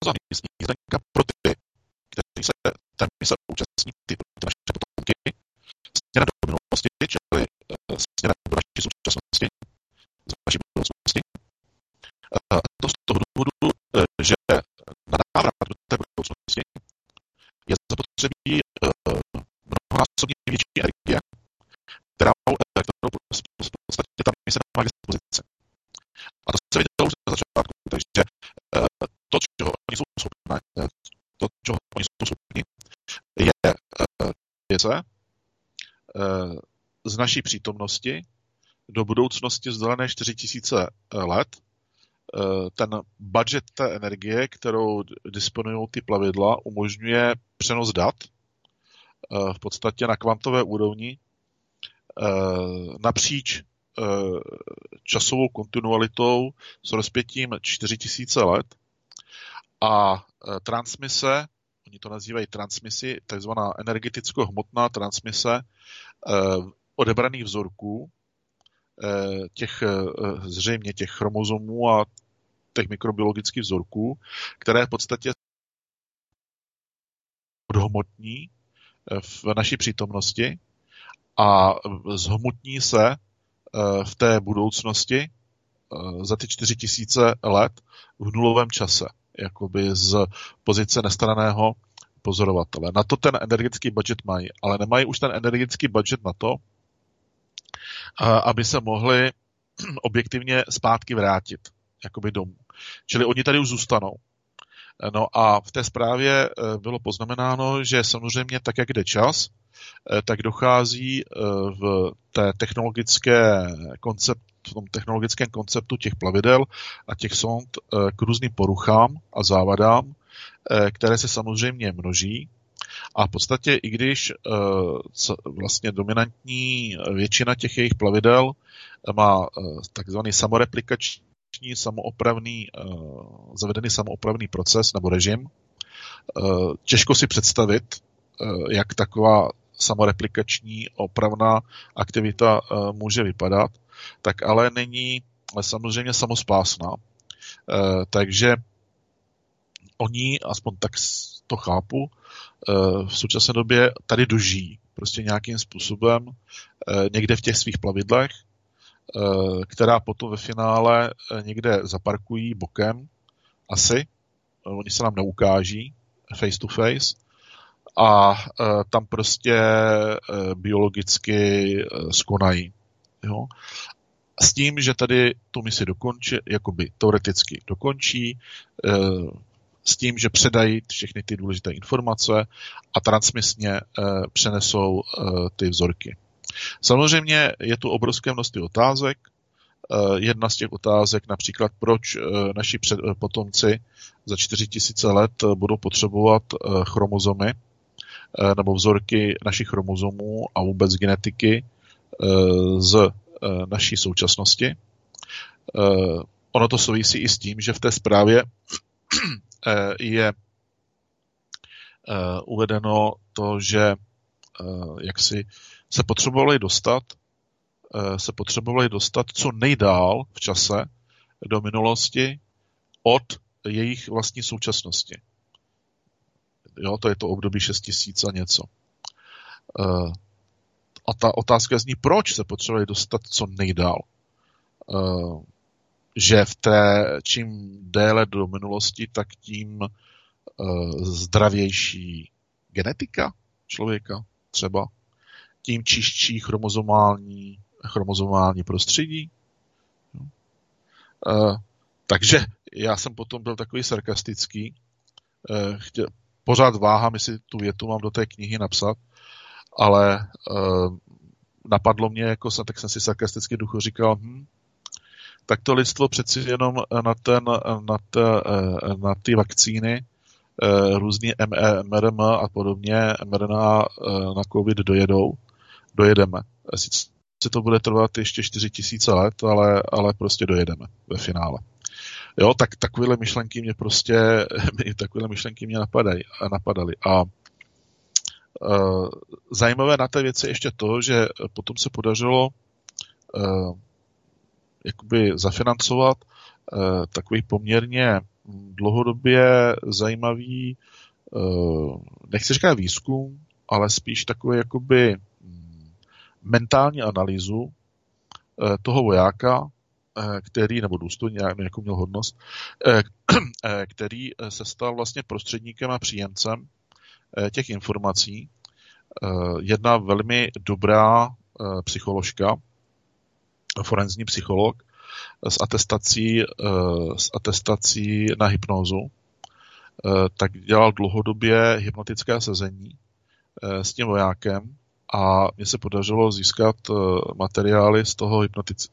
Jednorázová jízdenka pro ty, kteří se té mise účastní, ty, ty naše potomky, směrem do minulosti, čili směrem do naší současnosti, z naší budoucnosti. A to z toho důvodu, že na návrat do té budoucnosti je zapotřebí mnohonásobně větší energie, kterou, kterou v podstatě ta mise má k dispozici. A to se vidělo už na začátku, takže to, čeho oni jsou schopni, to, čeho oni jsou schopni, je věce z naší přítomnosti do budoucnosti vzdálené 4000 let, ten budget té energie, kterou disponují ty plavidla, umožňuje přenos dat v podstatě na kvantové úrovni napříč časovou kontinualitou s rozpětím 4000 let a transmise, oni to nazývají transmisi, takzvaná energeticko-hmotná transmise odebraných vzorků, těch zřejmě těch chromozomů a těch mikrobiologických vzorků, které v podstatě odhmotní v naší přítomnosti a zhmotní se v té budoucnosti za ty 4000 let v nulovém čase, jakoby z pozice nestaraného pozorovatele. Na to ten energetický budget mají, ale nemají už ten energetický budget na to, aby se mohli objektivně zpátky vrátit, jakoby domů. Čili oni tady už zůstanou. No a v té zprávě bylo poznamenáno, že samozřejmě tak, jak jde čas, tak dochází v té technologické koncept, v tom technologickém konceptu těch plavidel a těch sond k různým poruchám a závadám, které se samozřejmě množí. A v podstatě, i když uh, vlastně dominantní většina těch jejich plavidel má takzvaný samoreplikační, samoopravný, zavedený samoopravný proces nebo režim, těžko si představit, jak taková samoreplikační opravná aktivita může vypadat, tak ale není samozřejmě samospásná. Uh, takže oni, aspoň tak to chápu, Eh, v současné době tady dožijí prostě nějakým způsobem eh, někde v těch svých plavidlech, která potom ve finále někde zaparkují bokem, asi, oni se nám neukáží face to face, a tam prostě biologicky skonají. Jo? S tím, že tady tu misi dokončí, jakoby teoreticky dokončí, s tím, že předají všechny ty důležité informace a transmisně eh, přenesou eh, ty vzorky. Samozřejmě je tu obrovské množství otázek. Jedna z těch otázek například, proč naši potomci za 4000 let budou potřebovat chromozomy nebo vzorky našich chromozomů a vůbec genetiky z naší současnosti. Ono to souvisí i s tím, že v té zprávě Eh, je eh, uvedeno to, že eh, jak si se potřebovali dostat se potřebovali dostat co nejdál v čase do minulosti od jejich vlastní současnosti. Jo, to je to období 6000 a něco. A ta otázka zní, proč se potřebovali dostat co nejdál že v té, čím déle do minulosti, tak tím uh, zdravější genetika člověka třeba, tím čistší chromozomální, chromozomální prostředí. Uh, takže já jsem potom byl takový sarkastický. Chtěl, pořád váhám, jestli tu větu mám do té knihy napsat, ale uh, napadlo mě, jako tak jsem si sarkasticky duchu říkal, hm, tak to lidstvo přeci jenom na, ten, na, te, na ty vakcíny eh, různý mRNA a podobně, mRNA eh, na COVID dojedou, dojedeme. Sice to bude trvat ještě 4 tisíce let, ale, ale prostě dojedeme ve finále. Jo, tak takovéhle myšlenky mě prostě, takovéhle myšlenky mě napadají, napadaly. A zajímavé na té věci ještě to, že potom se podařilo uh, jakoby zafinancovat eh, takový poměrně dlouhodobě zajímavý, eh, nechci říkat výzkum, ale spíš takový jakoby mm, mentální analýzu eh, toho vojáka, který, nebo důstojně, nějakou měl hodnost, který se stal vlastně prostředníkem a příjemcem těch informací. Jedna velmi dobrá psycholožka, forenzní psycholog s atestací, eh, s atestací na hypnózu, eh, tak dělal dlouhodobě hypnotické sezení eh, s tím vojákem a mně se podařilo získat materiály z toho, hypnotic,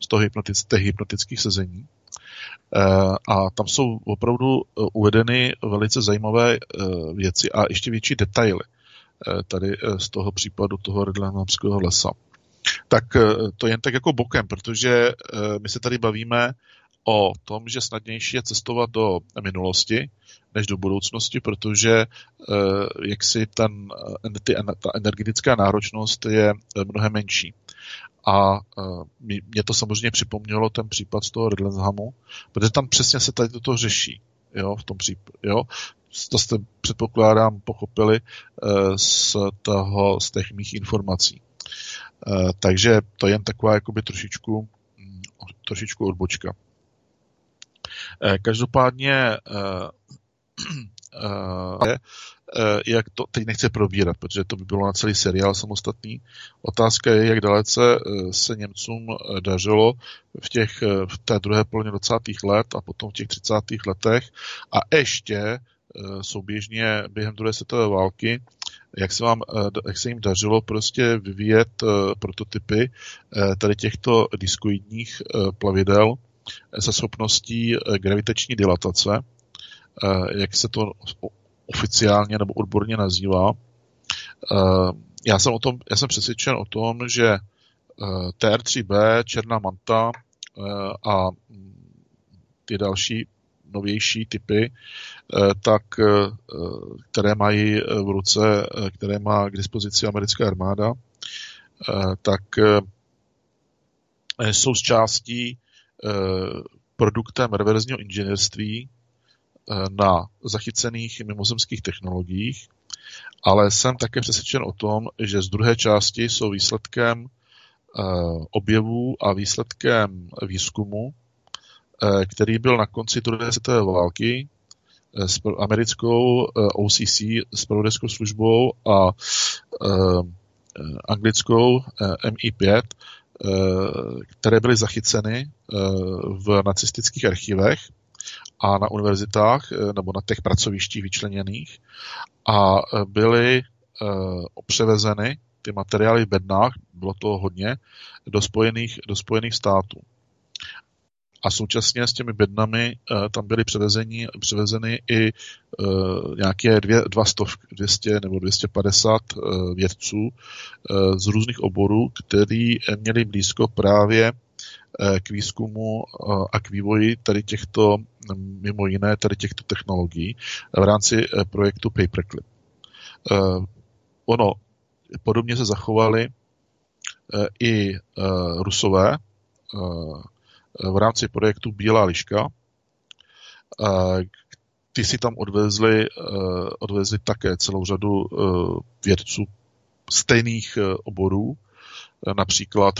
z toho hypnotic, těch hypnotických sezení. A tam jsou opravdu uvedeny velice zajímavé věci a ještě větší detaily tady z toho případu toho Redlanamského lesa tak eh, to jen tak jako bokem, protože eh, my se tady bavíme o tom, že snadnější je cestovat do minulosti než do budoucnosti, protože eh, jak si ten, ty, ta energetická náročnost je mnohem menší. A mě to samozřejmě připomnělo ten případ z toho Redlandshamu, protože tam přesně se tady toto řeší. Jo, v tom případě, jo. To jste, předpokládám, pochopili z, toho, z těch mých informací. Eh, takže to je jen taková jakoby trošičku, mm, trošičku odbočka. Každopádně eh, jak to teď nechce probírat, protože to by bylo na celý seriál samostatný. Otázka je, jak dalece se Němcům dařilo v, těch, v té druhé polovině 20. let a potom v těch 30. letech a ještě souběžně během druhé světové války jak se, vám, eh, jak se jim dařilo prostě vyvíjet eh, prototypy eh, tady těchto diskoidních plavidel se schopností gravitační dilatace, jak se to oficiálně nebo odborně nazývá. Já jsem, o tom, já jsem přesvědčen o tom, že TR-3B, Černá manta a mm, ty další novější typy, eh, tak, eh, které mají v ruce, eh, které má k dispozici americká armáda, tak jsou z částí produktem reverzního inženýrství na zachycených mimozemských technologiích, ale jsem také přesvědčen o tom, že z druhé části jsou výsledkem objevů a výsledkem výzkumu, Eh, který byl na konci druhé světové války eh, s americkou eh, OCC, s pravodajskou službou a anglickou MI5, které byly zachyceny v nacistických archivech a na univerzitách nebo na těch pracovištích vyčleněných. A byly převezeny ty materiály v bednách, bylo to hodně, do Spojených, do Spojených států. A současně s těmi bednami tam byly převezeni, převezeny i nějaké dvě, dva stov, 200 nebo 250 uh, eh, vědců z různých oborů, kteří měli blízko právě k výzkumu uh, a k vývoji tady těchto, mimo jiné, tady těchto technologií v rámci uh, projektu Paperclip. Ono, podobně se zachovali i Rusové, v rámci projektu Bílá liška. Ty si tam odvezli, eh, odvezli také celou řadu eh, vědců stejných eh, oborů. Například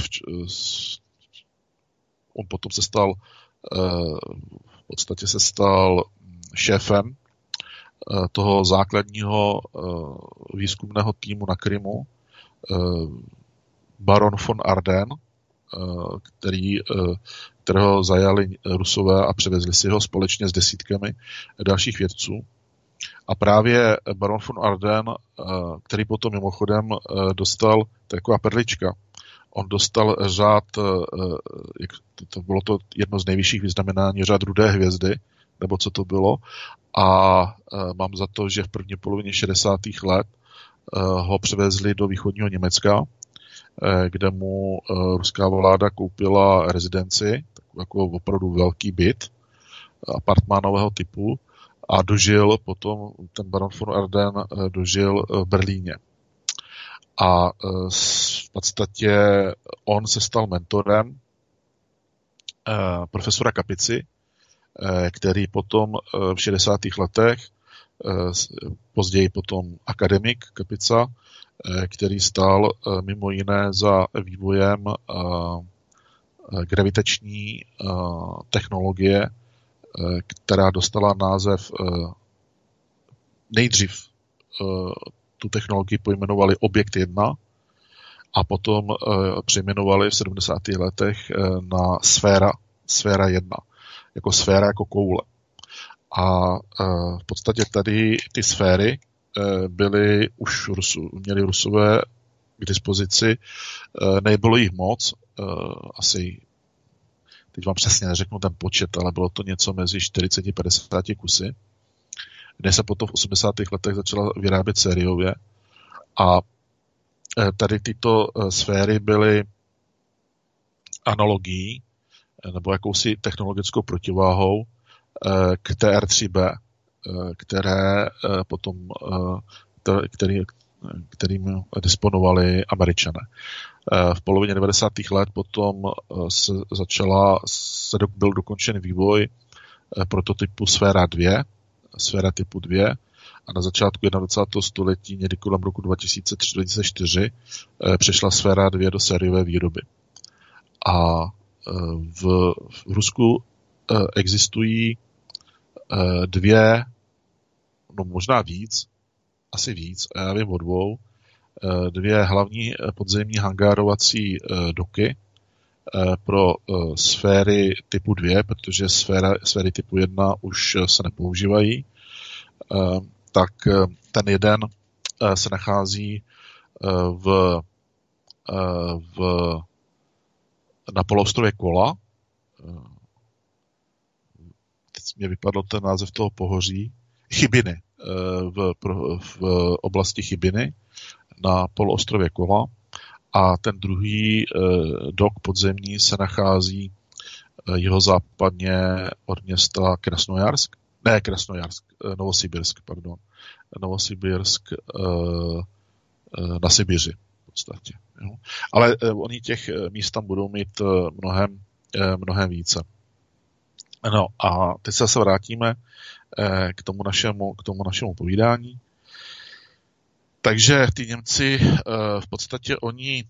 on potom se stal v podstatě se stal šéfem toho základního výzkumného týmu na Krymu, baron von Arden, který kterého zajali Rusové a převezli si ho společně s desítkami dalších vědců. A právě baron von Arden, eh, který potom mimochodem eh, dostal, taková perlička, on dostal řád, eh, to bylo to jedno z nejvyšších vyznamenání, řád rudé hvězdy, nebo co to bylo, a mám za to, že v první polovině 60. let ho převezli do východního Německa, kde mu ruská vláda koupila rezidenci jako opravdu velký byt apartmánového typu a dožil potom, ten baron von Arden eh, dožil eh, v Berlíně. A eh, v podstatě on se stal mentorem profesora Kapici, který potom v 60. letech, později potom akademik Kapica, který stál mimo jiné za vývojem gravitační technologie, která dostala název nejdřív tu technologii pojmenovali Objekt 1 a potom přejmenovali v 70. letech na Sféra, Sféra 1, jako sféra jako koule. A v podstatě tady ty sféry byly už Rusu, měli Rusové k dispozici, nebylo jich moc asi teď vám přesně neřeknu ten počet, ale bylo to něco mezi 40 a 50 kusy, kde se potom v 80. letech začala vyrábět sériově a eh, tady tyto eh, sféry byly analogií nebo jakousi technologickou protiváhou k TR3B, které potom, který, kterým disponovali američané. V polovině 90. let potom se začala, se do, byl dokončen vývoj prototypu Sféra 2, Sféra typu 2, a na začátku 21. století, někdy kolem roku 2003-2004, přešla Sféra 2 do sériové výroby. A v, v Rusku existují dvě, no možná víc, asi víc, já vím o dvou. Dvě hlavní podzemní hangárovací doky pro sféry typu 2, protože sféra, sféry typu 1 už se nepoužívají, tak ten jeden se nachází v, v, na poloostrově Kola. Teď mě vypadl ten název toho pohoří. Chybiny. V, v oblasti Chybiny na poloostrově Kola. A ten druhý dok podzemní se nachází jihozápadně od města Krasnojarsk. Ne, Krasnojarsk, Novosibirsk, pardon. Novosibirsk Eh, na Sibiři v podstatě. Jo. Ale eh, oni těch eh, míst tam budou mít mnohem, mnohem více. No a teď se vrátíme k tomu našemu, k tomu našemu povídání. Takže ty Němci v podstatě oni,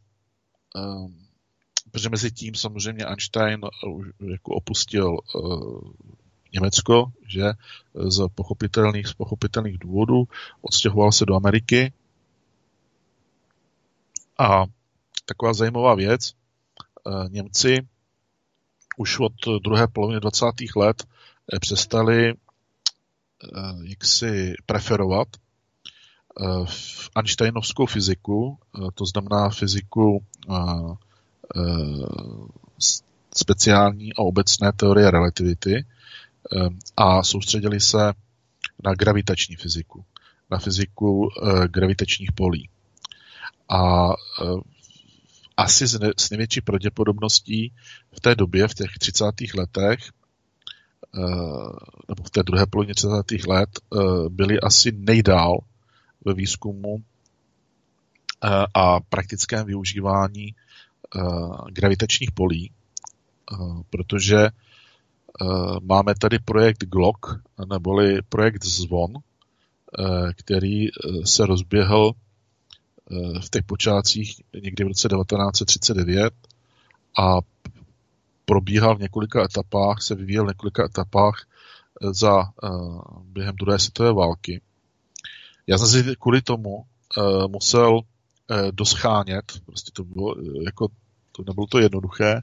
protože mezi tím samozřejmě Einstein jako opustil Německo, že z pochopitelných, z pochopitelných důvodů odstěhoval se do Ameriky a taková zajímavá věc, eh, Němci už od druhé poloviny 20. let eh, přestali eh, jaksi preferovat Einsteinovskou fyziku, to znamená fyziku speciální a obecné teorie relativity a soustředili se na gravitační fyziku, na fyziku gravitačních polí. A asi s, ne, s největší pravděpodobností v té době, v těch 30. letech, nebo v té druhé polovině 30. let, byli asi nejdál ve výzkumu a praktickém využívání gravitačních polí, protože máme tady projekt GLOC, neboli projekt Zvon, který se rozběhl Eh, v těch počátcích někdy v roce 1939 a probíhal v několika etapách, se vyvíjel v několika etapách eh, za eh, během druhé světové války. Já jsem si kvůli tomu musel doschánět, prostě to bylo jako, to nebylo to jednoduché,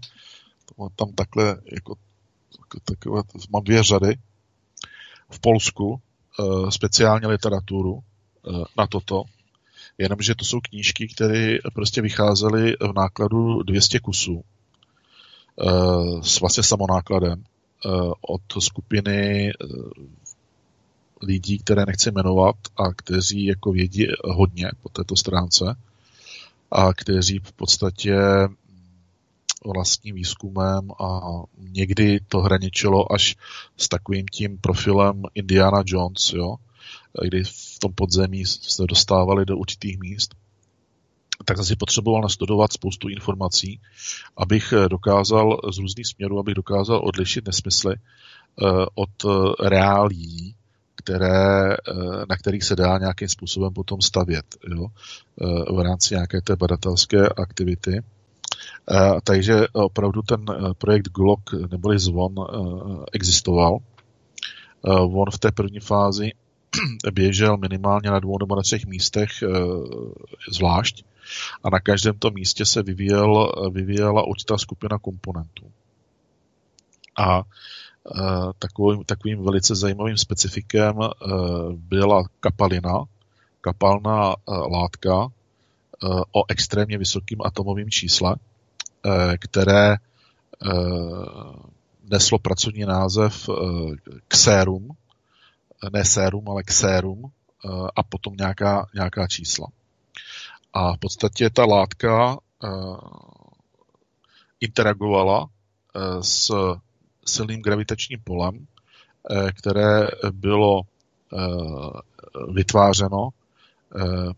to tam takhle jako, jako takové, mám dvě řady. V Polsku, speciálně literaturu na toto, jenomže to jsou knížky, které prostě vycházely v nákladu 200 kusů. Eh, s vlastně samonákladem od skupiny lidí, které nechci jmenovat a kteří jako vědí hodně po této stránce a kteří v podstatě vlastním výzkumem a někdy to hraničilo až s takovým tím profilem Indiana Jones, jo, kdy v tom podzemí se dostávali do určitých míst, tak jsem si potřeboval nastudovat spoustu informací, abych dokázal z různých směrů, abych dokázal odlišit nesmysly eh, od eh, reálí, které, eh, na kterých se dá nějakým způsobem potom stavět jo, v rámci nějaké té badatelské aktivity. Takže opravdu ten projekt GLOC neboli Zvon existoval. On v té první fázi běžel minimálně na dvou nebo na třech místech zvlášť a na každém tom místě se vyvíjel, vyvíjela určitá skupina komponentů. A takovým, takovým velice zajímavým specifikem e, byla kapalina, kapalná látka o extrémně vysokým atomovým čísle, které neslo pracovní název Xerum, ne sérum, ale eh, a potom nějaká, nějaká čísla. A v podstatě ta látka eh, interagovala eh, s silným gravitačním polem, které bylo vytvářeno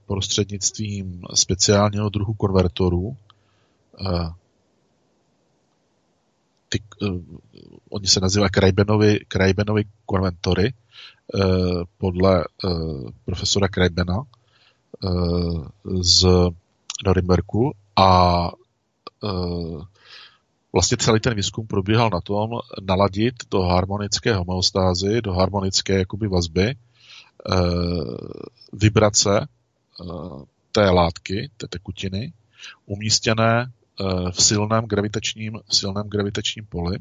prostřednictvím speciálního druhu konvertorů. Ty, oni se nazývají Krajbenovi konventory, Eh, podle eh, profesora Krajbena eh, z Norimberku a vlastně celý ten výzkum probíhal na tom naladit do harmonické homeostázy, do harmonické jakoby vazby vibrace té látky, té tekutiny, umístěné v silném gravitačním, silném gravitačním poli,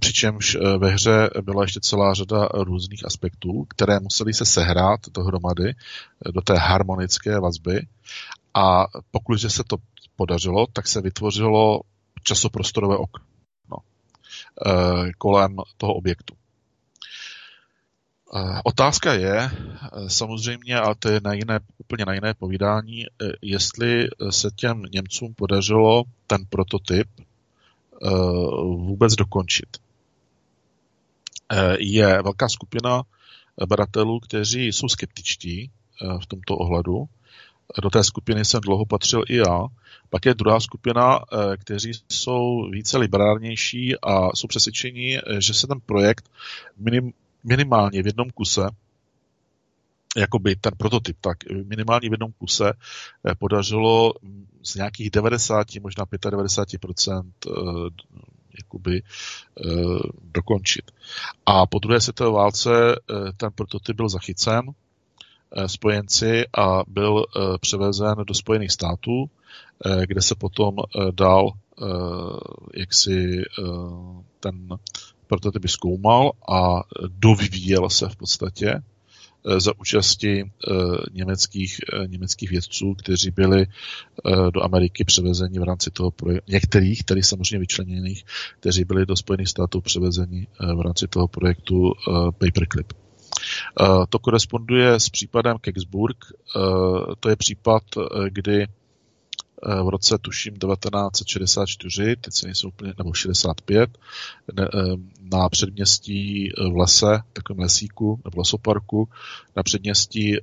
přičemž ve hře byla ještě celá řada různých aspektů, které museli se sehrát dohromady do té harmonické vazby. A pokud se to podařilo, tak se vytvořilo časoprostorové okno eh, kolem toho objektu. Eh, otázka je eh, samozřejmě, ale to je na jiné, úplně na jiné povídání, jestli se těm Němcům podařilo ten prototyp vůbec dokončit. Je velká skupina badatelů, kteří jsou skeptičtí v tomto ohledu do té skupiny jsem dlouho patřil i já. Pak je druhá skupina, eh, kteří jsou více liberálnější a jsou přesvědčeni, eh, že se ten projekt minim, minimálně v jednom kuse jakoby ten prototyp, tak minimálně v jednom kuse eh, podařilo z nějakých 90, možná 95% jakoby dokončit. A po druhé světové válce ten prototyp byl zachycen spojenci a byl eh, převezen do Spojených států, eh, kde se potom dal jaksi ten prototyp zkoumal a dovyvíjel se v podstatě za účasti německých, německých vědců, kteří byli do Ameriky převezeni v rámci toho projektu, některých, tedy samozřejmě vyčleněných, kteří byli do Spojených států převezeni v rámci toho projektu Paperclip. Eh, to koresponduje s případem Kecksburg. Eh, to je případ, eh, kdy v roce, tuším, 1964, teď se nejsou úplně, nebo 65, na předměstí v lese, takovém lesíku, nebo lesoparku, na předměstí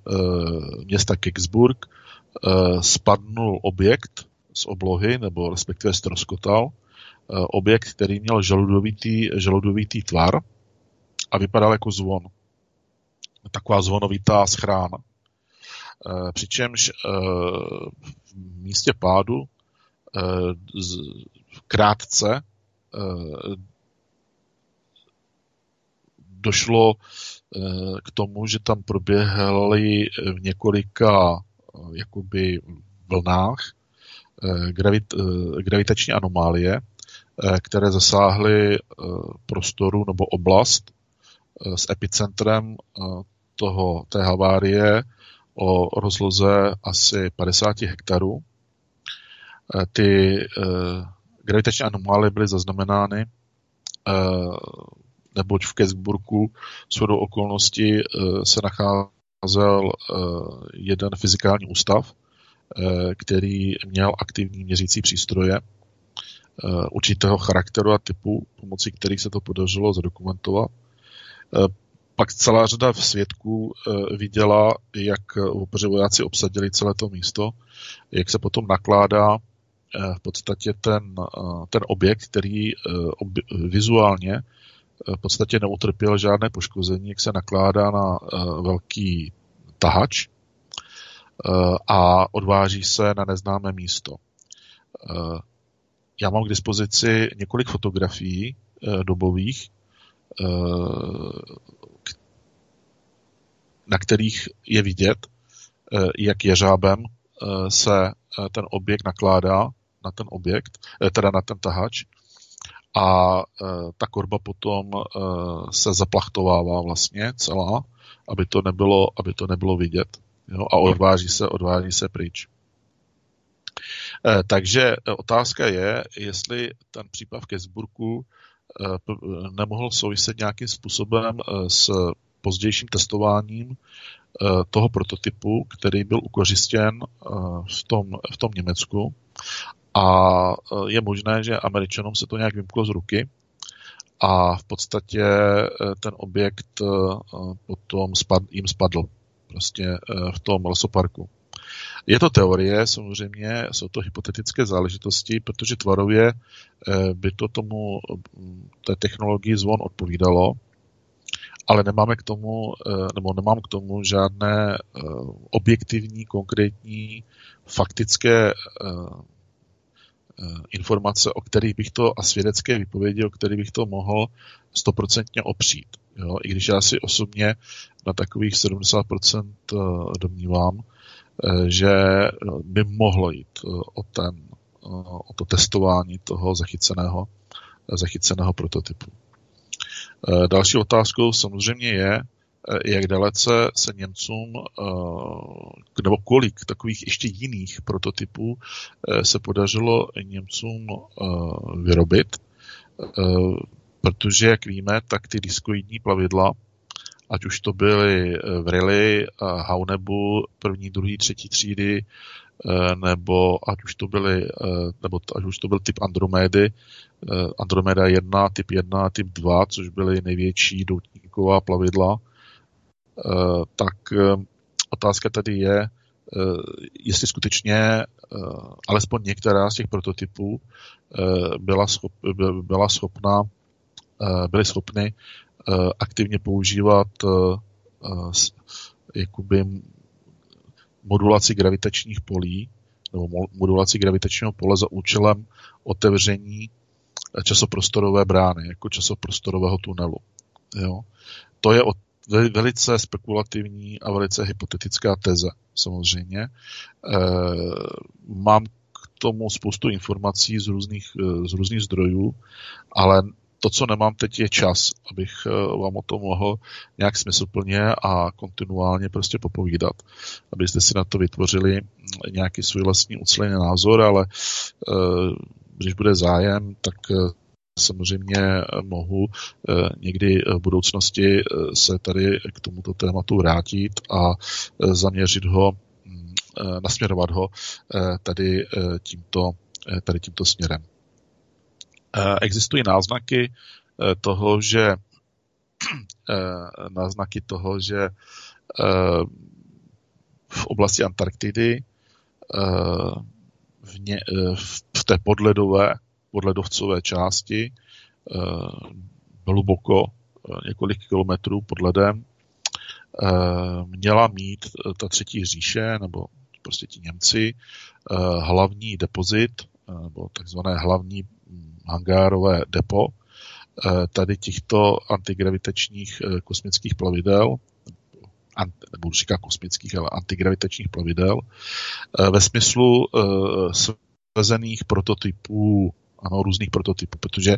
města Kecksburg spadnul objekt z oblohy, nebo respektive stroskotal, objekt, který měl žaludovitý, žaludovitý tvar a vypadal jako zvon taková zvonovitá schrána. Eh, přičemž eh, v místě pádu eh, krátce došlo k tomu, že tam proběhly v několika jakoby vlnách gravit, gravitační anomálie, které zasáhly prostoru nebo oblast s epicentrem toho, té havárie o rozloze asi 50 hektarů. Eh, ty eh, gravitační anomálie byly zaznamenány, eh, neboť v Kesburku shodou okolností se nacházel jeden fyzikální ústav, který měl aktivní měřící přístroje určitého charakteru a typu, pomocí kterých se to podařilo zadokumentovat pak celá řada svědků eh, viděla, jak opeři vojáci obsadili celé to místo, jak se potom nakládá eh, v podstatě ten, eh, ten objekt, který vizuálně v podstatě neutrpěl žádné poškození, jak se nakládá na velký tahač a odváží se na neznámé místo. Já mám k dispozici několik fotografií dobových, kterých je vidět, eh, jak jeřábem eh, se eh, ten objekt nakládá na ten objekt, teda na ten tahač a ta korba potom se zaplachtovává vlastně celá, aby to nebylo, aby to nebylo vidět. Jo, a odváží se, odváží se pryč. Takže otázka je, jestli ten případ v Kesburku nemohl souviset nějakým způsobem s pozdějším testováním eh, toho prototypu, který byl ukořistěn eh, v tom, v tom Německu. A eh, je možné, že Američanům se to nějak vymklo z ruky a v podstatě ten objekt potom spad, jim spadl prostě v tom lesoparku. Je to teorie, samozřejmě jsou to hypotetické záležitosti, protože tvarově by to tomu té technologii zvon odpovídalo, ale nemáme k tomu, eh, nebo nemám k tomu žádné eh, objektivní, konkrétní, faktické eh, informace, o kterých bych to, a svědecké výpovědi, o kterých bych to mohl stoprocentně opřít. Jo? I když já si osobně na takových 70% domnívám, že by mohlo jít o, ten, o to testování toho zachyceného, zachyceného prototypu. Další otázkou samozřejmě je, Eh, jak dalece se Němcům, eh, nebo kolik takových ještě jiných prototypů eh, se podařilo Němcům vyrobit, protože, jak víme, tak ty diskoidní plavidla, ať už to byly Vrily, Haunebu, první, druhý, třetí třídy, nebo ať už to byly, nebo ať už to byl typ Andromedy, Andromeda 1, typ 1, typ 2, což byly největší doutníková plavidla, Eh, tak eh, otázka tady je, eh, jestli skutečně alespoň některá z těch prototypů byla, schop, byla schopna, byly schopny aktivně používat jakoby modulaci gravitačních polí nebo modulaci gravitačního pole za účelem otevření časoprostorové brány, jako časoprostorového tunelu. Jo. To je velice spekulativní a velice hypotetická teze, samozřejmě. E, mám k tomu spoustu informací z různých, z různých zdrojů, ale to, co nemám teď, je čas, abych e, vám o tom mohl nějak smysluplně a kontinuálně prostě popovídat, abyste si na to vytvořili nějaký svůj vlastní ucelený názor, ale e, když bude zájem, tak samozřejmě mohu eh, někdy v budoucnosti eh, se tady k tomuto tématu vrátit a eh, zaměřit ho, mm, nasměrovat ho tady tímto, tady tímto směrem. Existují náznaky toho, že náznaky toho, že v oblasti Antarktidy v, ně, v té podledové podledovcové části, eh, hluboko, eh, několik kilometrů pod ledem, eh, měla mít ta třetí říše, nebo prostě ti Němci, hlavní depozit, nebo takzvané hlavní hangárové depo, tady těchto antigravitačních kosmických plavidel, nebo říká kosmických, ale antigravitačních plavidel, ve smyslu svezených prototypů ano, různých prototypů, protože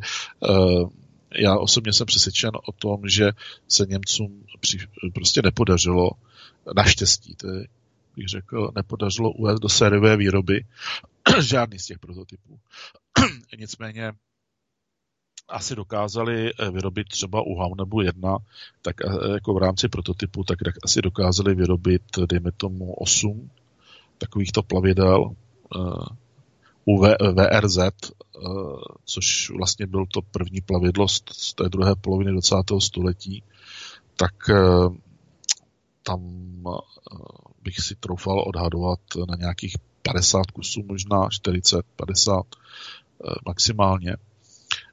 já osobně jsem přesvědčen o tom, že se Němcům při, prostě nepodařilo, naštěstí, to je, bych řekl, nepodařilo uvést do sériové výroby žádný z těch prototypů. Nicméně asi dokázali eh, vyrobit třeba u Haunebu 1, tak eh, jako v rámci prototypu, tak asi dokázali vyrobit, dejme tomu, 8 takovýchto plavidel, u VRZ, eh, což vlastně byl to první plavidlo z té druhé poloviny 20. století, tak eh, tam eh, bych si troufal odhadovat na nějakých 50 kusů, možná 40, 50 maximálně.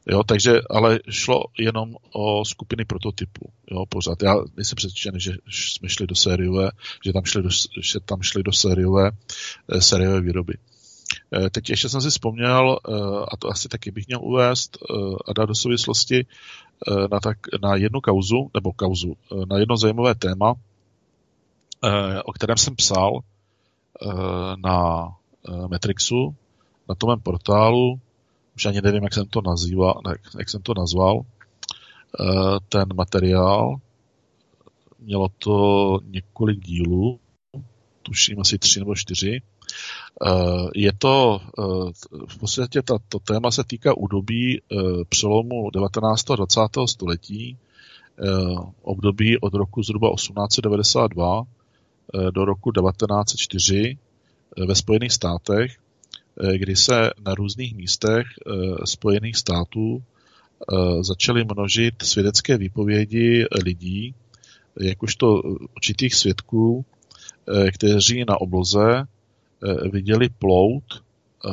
Jo, takže, ale šlo jenom o skupiny prototypů, jo, pořád. Já nejsem přesvědčen, že jsme šli do sériové, že tam šli do, že tam šli do sériové, sériové výroby. Eh, teď ještě jsem si vzpomněl, eh, a to asi taky bych měl uvést eh, a dát do souvislosti na, tak, na jednu kauzu, nebo kauzu, na jedno zajímavé téma, o kterém jsem psal na Metrixu, na tom mém portálu, už ani nevím, jak jsem to nazýval, jak, jak jsem to nazval, ten materiál, mělo to několik dílů, tuším asi tři nebo čtyři, Eh, je to, eh, v podstatě ta, to téma se týká údobí eh, přelomu 19. a 20. století, období od roku zhruba 1892 do roku 1904 ve Spojených státech, kdy se na různých místech Spojených států začaly množit svědecké výpovědi lidí, jakožto určitých svědků, kteří na obloze Eh, viděli plout eh,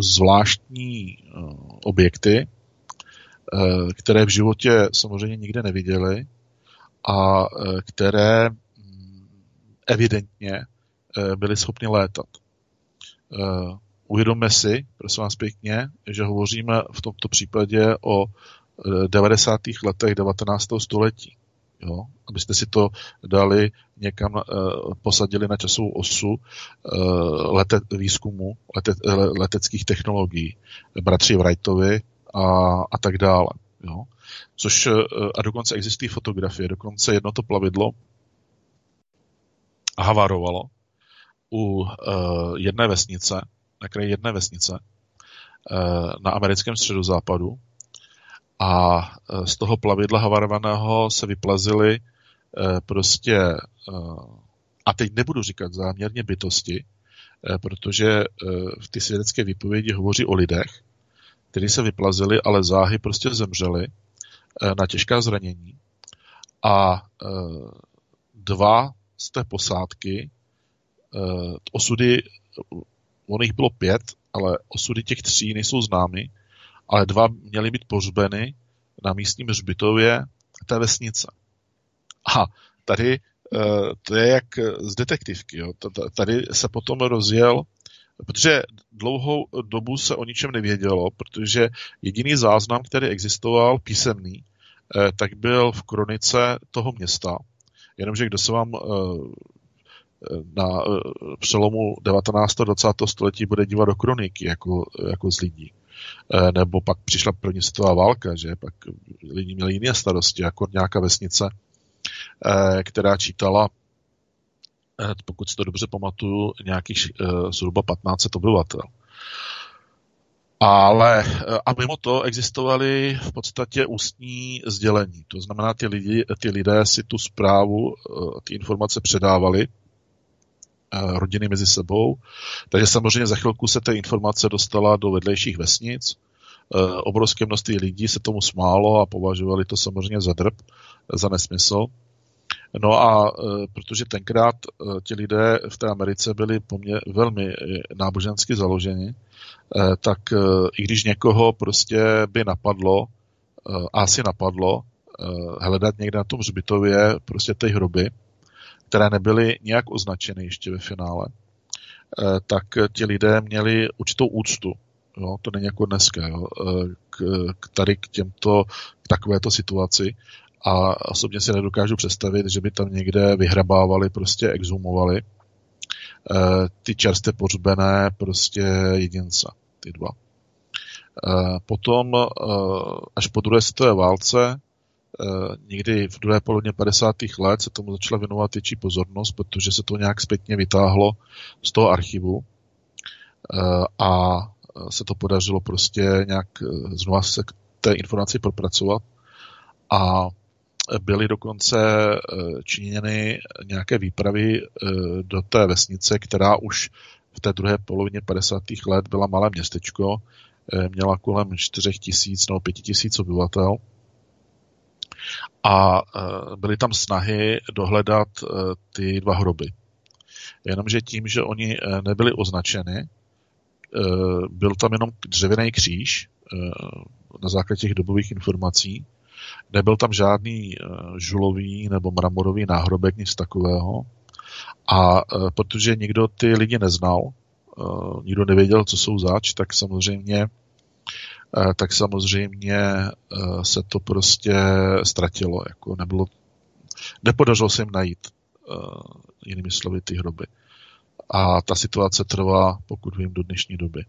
zvláštní eh, objekty, které v životě samozřejmě nikde neviděli a které mm, evidentně byly schopny létat. Uvědomme si, prosím vás pěkně, že hovoříme v tomto případě o 90. letech 19. století. Jo? Abyste si to dali někam, uh, posadili na časovou osu uh, lete, výzkumu lete, leteckých technologií, bratři Wrightovi a, a tak dále. Jo? Což, a dokonce existují fotografie, dokonce jedno to plavidlo havarovalo u uh, jedné vesnice, na kraji jedné vesnice uh, na americkém středozápadu a e, z toho plavidla havarovaného se vyplazily e, prostě, e, a teď nebudu říkat záměrně bytosti, protože v ty svědecké výpovědi hovoří o lidech, kteří se vyplazili, ale záhy prostě zemřeli na těžká zranění. A dva z té posádky, osudy, on jich bylo pět, ale osudy těch tří nejsou známy, ale dva měly být pohřbeny na místním hřbitově té vesnice. A tady eh, to je jak z detektivky. Jo. Tady se potom rozjel, protože dlouhou dobu se o ničem nevědělo, protože jediný záznam, který existoval, písemný, eh, tak byl v kronice toho města. Jenomže kdo se vám eh, na přelomu 19. a 20. století bude dívat do kroniky jako, jako z lidí. Eh, nebo pak přišla první světová válka, že pak lidi měli jiné starosti, jako nějaká vesnice, eh, která čítala, eh, pokud si to dobře pamatuju, nějakých zhruba 15 obyvatel. Ale a mimo to existovaly v podstatě ústní sdělení. To znamená, ty, lidi, ty lidé si tu zprávu, ty informace předávali Eh, rodiny mezi sebou. Takže samozřejmě za chvilku se ta informace dostala do vedlejších vesnic. Eh, obrovské množství lidí se tomu smálo a považovali to samozřejmě za drb, za nesmysl. No a eh, protože tenkrát ti lidé v té Americe byli poměr, velmi nábožensky založeni, tak i když někoho prostě by napadlo, asi napadlo, hledat někde na tom hřbitově prostě ty hroby, které nebyly nějak označeny ještě ve finále, eh, tak ti lidé měli určitou úctu. Jo, to není jako dneska, jo, eh, k, k tady k těmto, k takovéto situaci. A osobně si nedokážu představit, že by tam někde vyhrabávali, prostě exhumovali eh, ty čerstvě pohřbené prostě jedince, ty dva. Potom až po druhé světové válce někdy v druhé polovině 50. let se tomu začala věnovat větší pozornost, protože se to nějak zpětně vytáhlo z toho archivu eh, a se to podařilo prostě nějak eh, znova se k té informaci propracovat a byly dokonce činěny nějaké výpravy do té vesnice, která už v té druhé polovině 50. let byla malé městečko, měla kolem 4 tisíc nebo 5 tisíc obyvatel a e, byly tam snahy dohledat e, ty dva hroby. Jenomže tím, že oni e, nebyli označeny, byl tam jenom dřevěný kříž na základě těch dobových informací, nebyl tam žádný žulový nebo mramorový náhrobek, nic takového. A protože nikdo ty lidi neznal, nikdo nevěděl, co jsou zač, tak samozřejmě tak samozřejmě eh, se to prostě ztratilo. Jako nebylo, nepodařilo se jim najít eh, jinými slovy ty hroby. A ta situace trvá, pokud vím, do dnešní doby.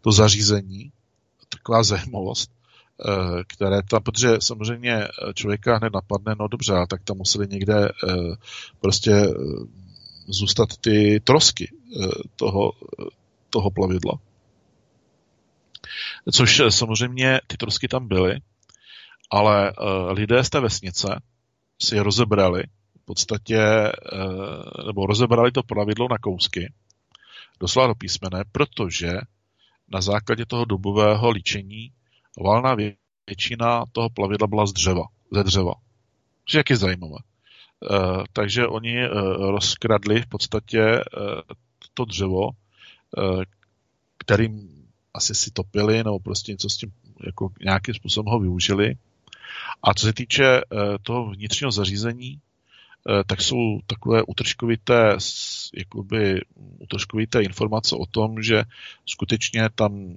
To zařízení, taková zajímavost, které tam, protože samozřejmě člověka hned napadne, no dobře, tak tam museli někde prostě zůstat ty trosky toho, toho plavidla což eh, samozřejmě ty trosky tam byly, ale uh, lidé z té vesnice si je rozebrali v podstatě, uh, nebo rozebrali to pravidlo na kousky, doslova do písmene, protože na základě toho dobového líčení valná většina toho plavidla byla z dřeva, ze dřeva. Což je jaký zajímavé. Takže oni uh, rozkradli v podstatě to dřevo, kterým asi si topili nebo prostě něco s tím jako nějakým způsobem ho využili. A co se týče uh, toho vnitřního zařízení, tak jsou takové utržkovité, jakoby, utržkovité informace o tom, že skutečně tam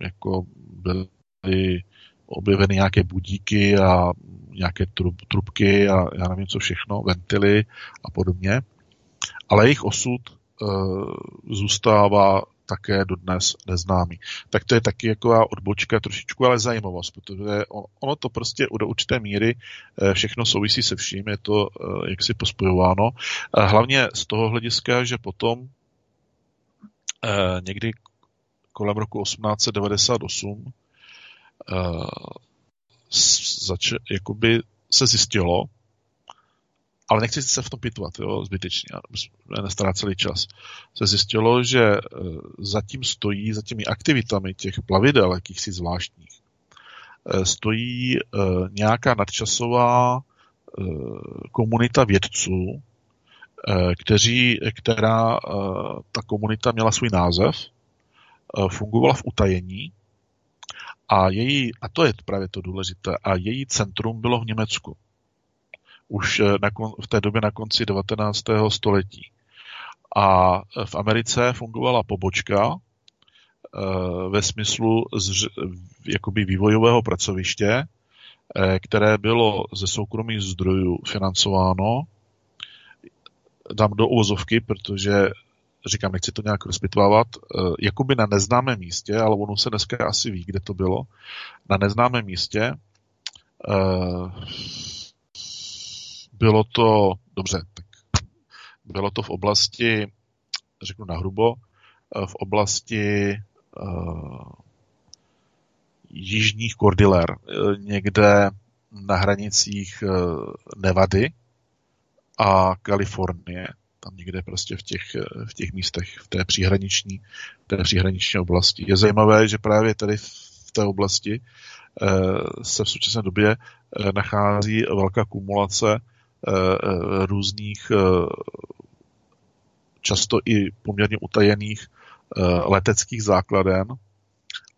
jako byly objeveny nějaké budíky a nějaké trub, trubky a já nevím co všechno, ventily a podobně. Ale jejich osud e, zůstává také dodnes neznámý. Tak to je taky jako odbočka trošičku, ale zajímavost, protože ono to prostě do určité míry eh, všechno souvisí se vším, je to eh, jaksi pospojováno. Hlavně z toho hlediska, že potom někdy kolem roku 1898 zač- jakoby se zjistilo, ale nechci se v tom pitvat, jo, zbytečně, nestará celý čas, se zjistilo, že e, zatím stojí, za těmi aktivitami těch plavidel, jakýchsi zvláštních, e, stojí e, nějaká nadčasová komunita vědců, kteří, která ta komunita měla svůj název, fungovala v utajení a, její, a to je právě to důležité, a její centrum bylo v Německu. Už eh, na, v té době na konci 19. století. A v Americe fungovala pobočka eh, ve smyslu z, jakoby vývojového pracoviště, eh, které bylo ze soukromých zdrojů financováno. Dám do uvozovky, protože říkám, nechci to nějak rozpitvávat, eh, jakoby na neznámém místě, ale ono se dneska asi ví, kde to bylo, na neznámém místě eh, bylo to, dobře, tak bylo to v oblasti, řeknu nahrubo, eh, v oblasti jižních kordiler, někde na hranicích Nevady a Kalifornie tam někde prostě v těch, v těch místech, v té příhraniční, té příhraniční oblasti. Je zajímavé, že právě tady v té oblasti eh, se v současné době eh, nachází velká kumulace eh, různých často i poměrně utajených leteckých základen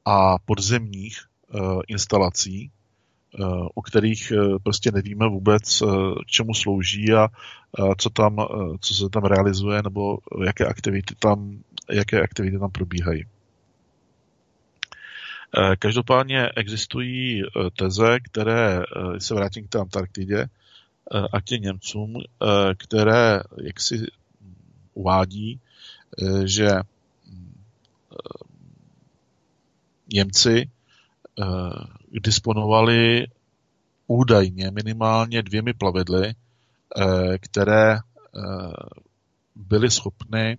a podzemních instalací, o kterých eh, prostě nevíme vůbec, eh, čemu slouží a co, tam, eh, co se tam realizuje nebo jaké aktivity tam, jaké aktivity tam probíhají. Každopádně existují teze, které, se vrátím k té Antarktidě a k těm Němcům, které jaksi uvádí, že Němci disponovali údajně minimálně dvěmi plavidly, eh, které eh, byly schopny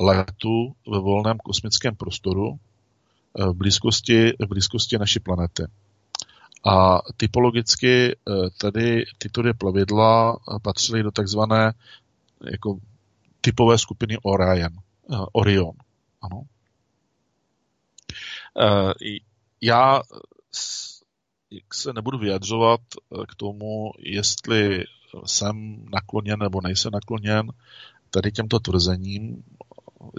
letu ve volném kosmickém prostoru eh, v blízkosti, v blízkosti naší planety. A typologicky tady tyto dvě plavidla patřily do takzvané jako typové skupiny Orion. Orion. Ano. Já se nebudu vyjadřovat eh, k tomu, jestli jsem nakloněn nebo nejsem nakloněn tady těmto tvrzením.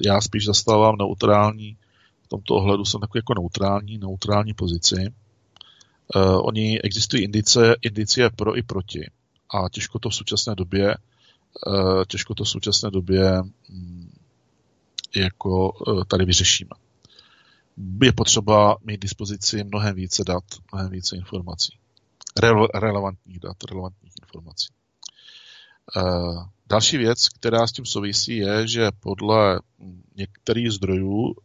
Já spíš zastávám neutrální, v tomto ohledu jsem takový jako neutrální, neutrální pozici. Uh, oni existují indice, indicie pro i proti. A těžko to v současné době, uh, těžko to v současné době um, jako uh, tady vyřešíme je potřeba mít dispozici mnohem více dat, mnohem více informací. Rele- relevantních dat, relevantních informací. Uh, další věc, která s tím souvisí, je, že podle některých zdrojů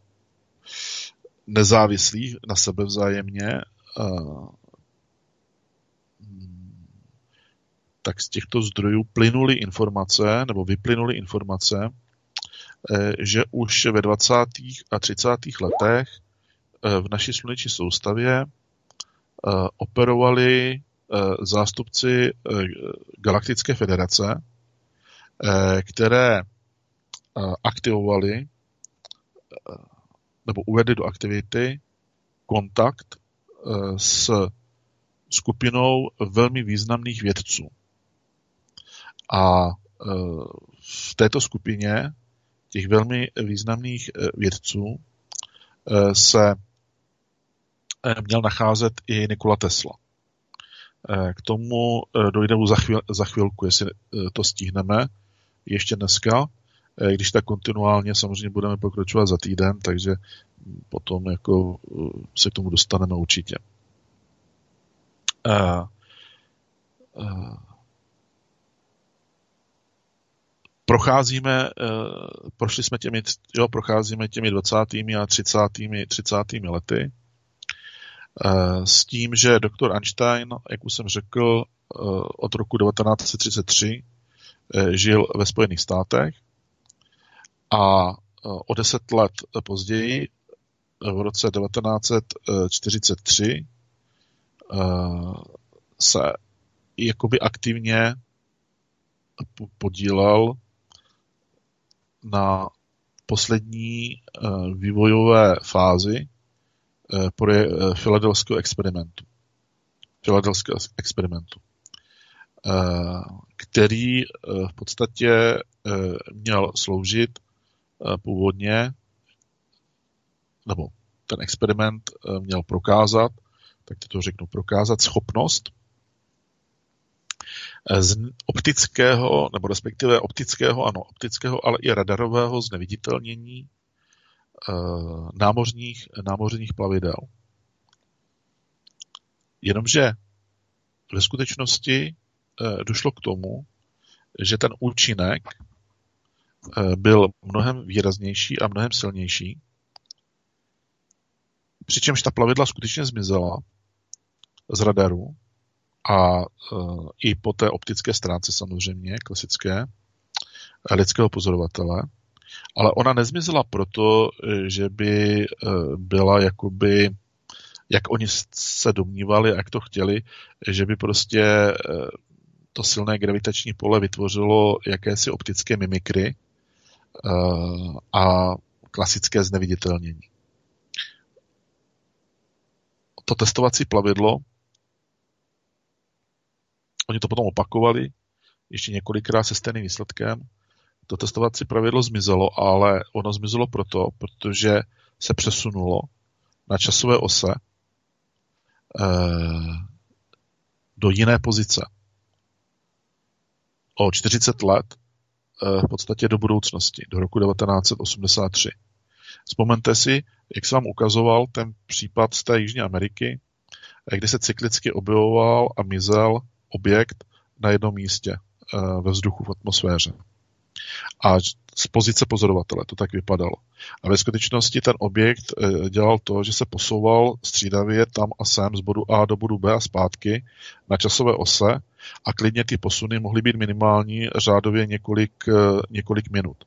nezávislých na sebe vzájemně, tak z těchto zdrojů plynuly informace, nebo vyplynuly informace, Eh, že už ve 20. a 30. letech eh, v naší sluneční soustavě eh, operovali zástupci Galaktické federace, které aktivovali nebo uvedli do aktivity kontakt s skupinou velmi významných vědců. A v této skupině těch velmi významných eh, vědců eh, se eh, měl nacházet i Nikola Tesla. K tomu dojde za, chvíl, za chvilku, jestli to stihneme ještě dneska, když tak kontinuálně samozřejmě budeme pokračovat za týden, takže potom jako se k tomu dostaneme určitě. Uh, procházíme, prošli jsme těmi, jo, procházíme těmi 20. a 30. 30. lety s tím, že doktor Einstein, jak už jsem řekl, od roku 1933 uh, žil ve Spojených státech a uh, o deset let později, v roce 1943, se jakoby aktivně podílel na poslední vývojové fázi filadelského experimentu. Filadelského experimentu, který v podstatě měl sloužit původně, nebo ten experiment měl prokázat, tak to řeknu, prokázat schopnost Eh, z optického, nebo respektive optického, ano, optického, ale i radarového zneviditelnění námořních, námořních plavidel. Jenomže ve skutečnosti došlo k tomu, že ten účinek byl mnohem výraznější a mnohem silnější, přičemž ta plavidla skutečně zmizela z radaru a e, i po té optické stránce samozřejmě, klasické, e, lidského pozorovatele, ale ona nezmizela proto, že by byla jakoby, jak oni se domnívali, jak to chtěli, že by prostě to silné gravitační pole vytvořilo jakési optické mimikry a klasické zneviditelnění. To testovací plavidlo Oni to potom opakovali ještě několikrát se stejným výsledkem. To testovací pravidlo zmizelo, ale ono zmizelo proto, protože se přesunulo na časové ose eh, do jiné pozice. O 40 let eh, v podstatě do budoucnosti, do roku 1983. Vzpomeňte si, jak jsem vám ukazoval ten případ z té Jižní Ameriky, eh, kde se cyklicky objevoval a mizel objekt na jednom místě eh, ve vzduchu, v atmosféře. A z pozice pozorovatele to tak vypadalo. A ve skutečnosti ten objekt eh, dělal to, že se posouval střídavě tam a sem z bodu A do bodu B a zpátky na časové ose a klidně ty posuny mohly být minimální řádově několik, eh, několik minut,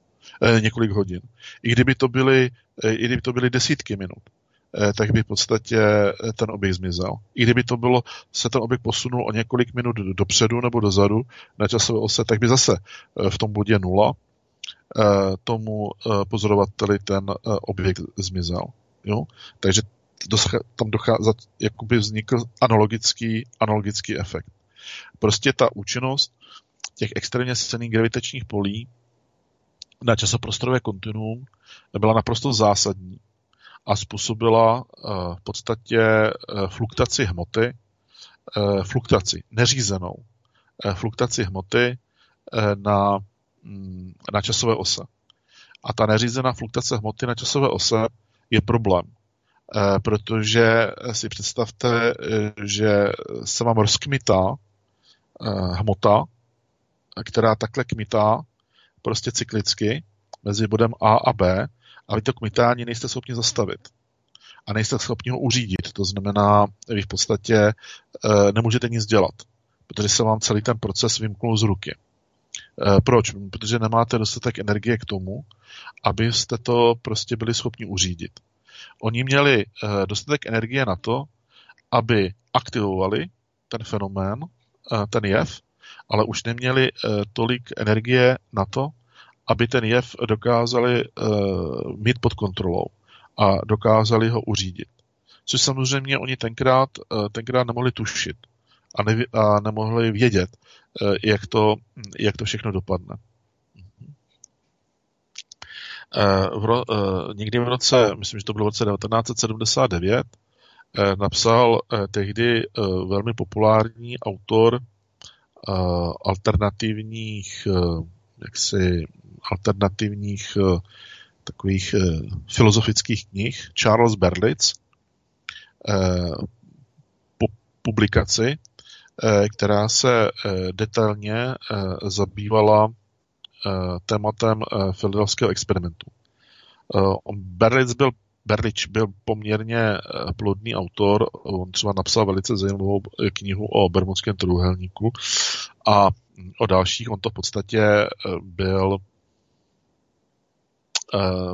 několik hodin. I kdyby to byly, i kdyby to byly desítky minut. Eh, tak by v podstatě eh, ten objekt zmizel. I kdyby to bylo, se ten objekt posunul o několik minut dopředu nebo dozadu na časové ose, tak by zase eh, v tom bodě nula tomu pozorovateli ten objekt zmizel. Jo? Takže tam dochází, jakoby vznikl analogický, analogický efekt. Prostě ta účinnost těch extrémně silných gravitačních polí na časoprostorové kontinuum byla naprosto zásadní a způsobila eh, v podstatě eh, fluktaci hmoty, eh, fluktaci neřízenou, fluktaci hmoty na, na časové ose. A ta neřízená fluktace hmoty na časové ose je problém, protože si představte, že se vám rozkmitá hmota, která takhle kmitá prostě cyklicky mezi bodem A a B ale to kmitání nejste schopni zastavit a nejste schopni ho uřídit. To znamená, vy v podstatě nemůžete nic dělat, protože se vám celý ten proces vymknul z ruky. E, proč? Protože nemáte dostatek energie k tomu, abyste to prostě byli schopni uřídit. Oni měli e, dostatek energie na to, aby aktivovali ten fenomén, e, ten jev, ale už neměli tolik energie na to, aby ten jev dokázali mít pod kontrolou a dokázali ho uřídit. Což samozřejmě oni tenkrát, tenkrát nemohli tušit a, ne, a nemohli vědět, uh, jak, to, jak to všechno dopadne. Uh, v ro, uh, někdy v roce, myslím, že to bylo v roce 1979, napsal tehdy velmi populární autor alternativních jaksi alternativních takových filozofických knih Charles Berlitz publikaci, která se detailně zabývala tématem filadelského experimentu. Berlitz byl Berlič byl poměrně eh, plodný autor, on třeba napsal velice zajímavou eh, knihu o Bermudském trůhelníku a o dalších on to v podstatě eh, byl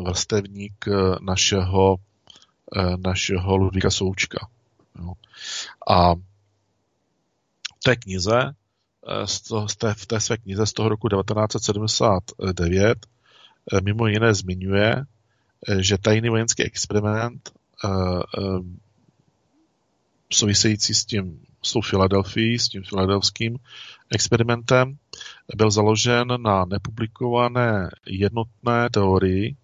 vrstevník našeho, našeho Ludvíka Součka. A té knize, z té, v té své knize z toho roku 1979 mimo jiné zmiňuje, Eh, že tajný vojenský experiment související s tím, s tou Filadelfií, s tím filadelským experimentem, byl založen na nepublikované jednotné teorii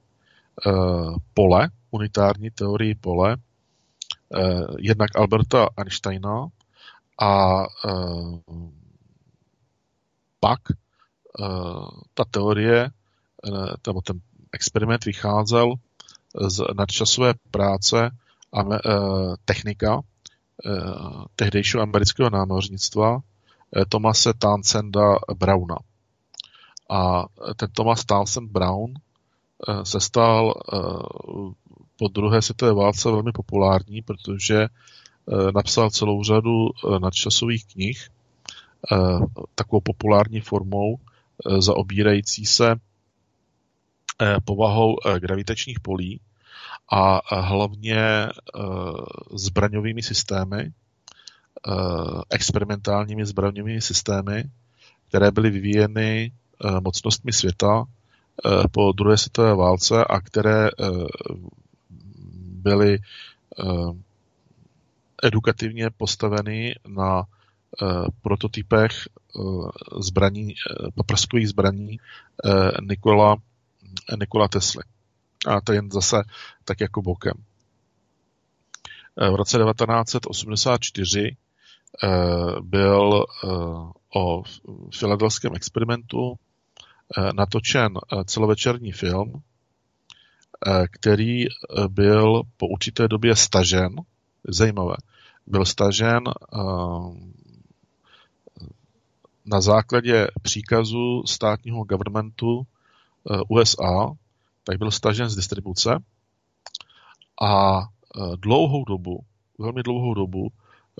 pole, unitární teorii pole, jednak Alberta Einsteina a uh, pak uh, ta teorie, nebo ten experiment vycházel z nadčasové práce a technika tehdejšího amerického námořnictva Tomase Townsenda Browna. A ten Thomas Townsend Brown se stal po druhé světové válce velmi populární, protože napsal celou řadu nadčasových knih takovou populární formou zaobírající se povahou gravitačních polí a hlavně eh, zbraňovými systémy, eh, experimentálními zbraňovými systémy, které byly vyvíjeny eh, mocnostmi světa po druhé světové válce a které byly edukativně postaveny na prototypech zbraní, paprskových zbraní Nikola, Nikola Tesly a to jen zase tak jako bokem. Eh, v roce 1984 eh, byl eh, o filadelském experimentu natočen celovečerní film, který byl po určité době stažen, zajímavé, byl stažen na základě příkazu státního governmentu USA tak byl stažen z distribuce a e, dlouhou dobu, velmi dlouhou dobu,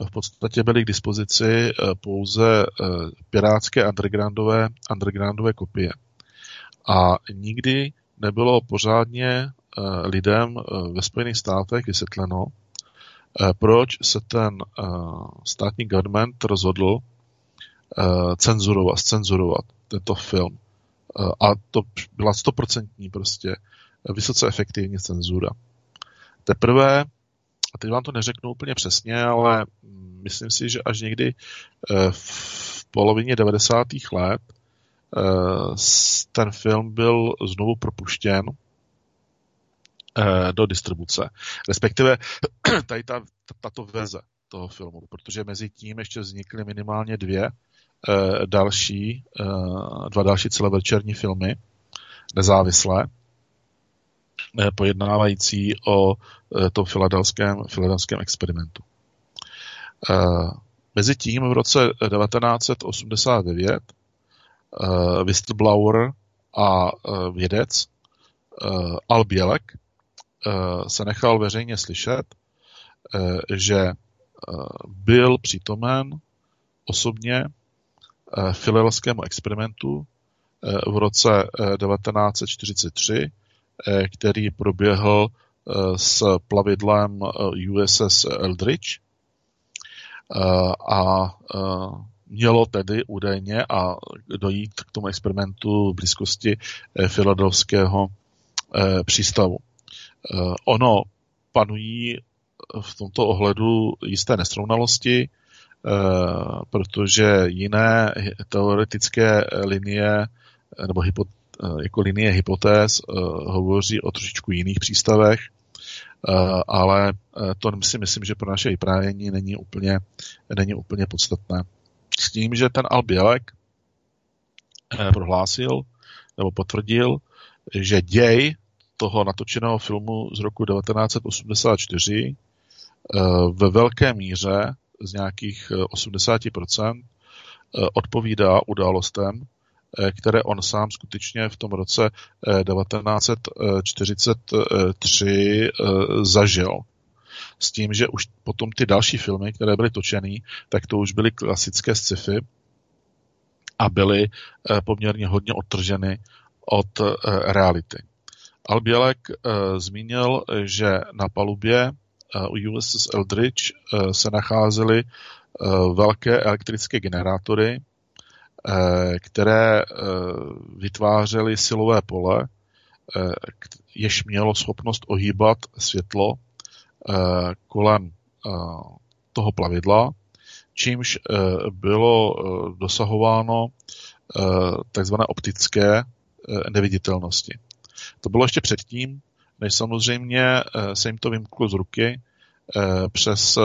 v podstatě byly k dispozici pouze pirátské undergroundové, undergroundové kopie. A nikdy nebylo pořádně lidem ve Spojených státech vysvětleno, proč se ten státní government rozhodl cenzurovat, cenzurovat tento film. A to byla stoprocentní prostě vysoce efektivní cenzura. Teprve, a teď vám to neřeknu úplně přesně, ale myslím si, že až někdy eh, v polovině 90. let eh, ten film byl znovu propuštěn eh, do distribuce. Respektive tady ta, tato verze toho filmu, protože mezi tím ještě vznikly minimálně dvě Eh, další, eh, dva další celovečerní filmy, nezávislé, eh, pojednávající o tom filadelském, filadelském experimentu. Mezitím v roce 1989 whistleblower a vědec Al Bielek se nechal veřejně slyšet, že byl přítomen osobně Eh, filelskému experimentu eh, v roce 1943, eh, který proběhl s plavidlem USS Eldridge a mělo tedy údajně a dojít k tomu experimentu v blízkosti filadelského přístavu. Ono panují v tomto ohledu jisté nesrovnalosti, Eh, protože jiné teoretické linie nebo eh, jako linie hypotéz eh, hovoří o trošičku jiných přístavech. ale to si myslím, že pro naše vyprávění není úplně, není úplně podstatné. S tím, že ten Albielek prohlásil nebo potvrdil, že děj toho natočeného filmu z roku 1984 ve velké míře z nějakých 80% odpovídá událostem, Eh, které on sám skutečně v tom roce 1943 eh, eh, zažil. S tím, že už potom ty další filmy, které byly točeny, tak to už byly klasické sci-fi a byly poměrně hodně odtrženy od reality. Albielek zmínil, že na palubě USS Eldridge se nacházely velké elektrické generátory, Eh, které eh, vytvářely silové pole, eh, jež mělo schopnost ohýbat světlo kolem toho plavidla, čímž bylo dosahováno takzvané optické neviditelnosti. To bylo ještě předtím, než samozřejmě se jim to vymklo z ruky přes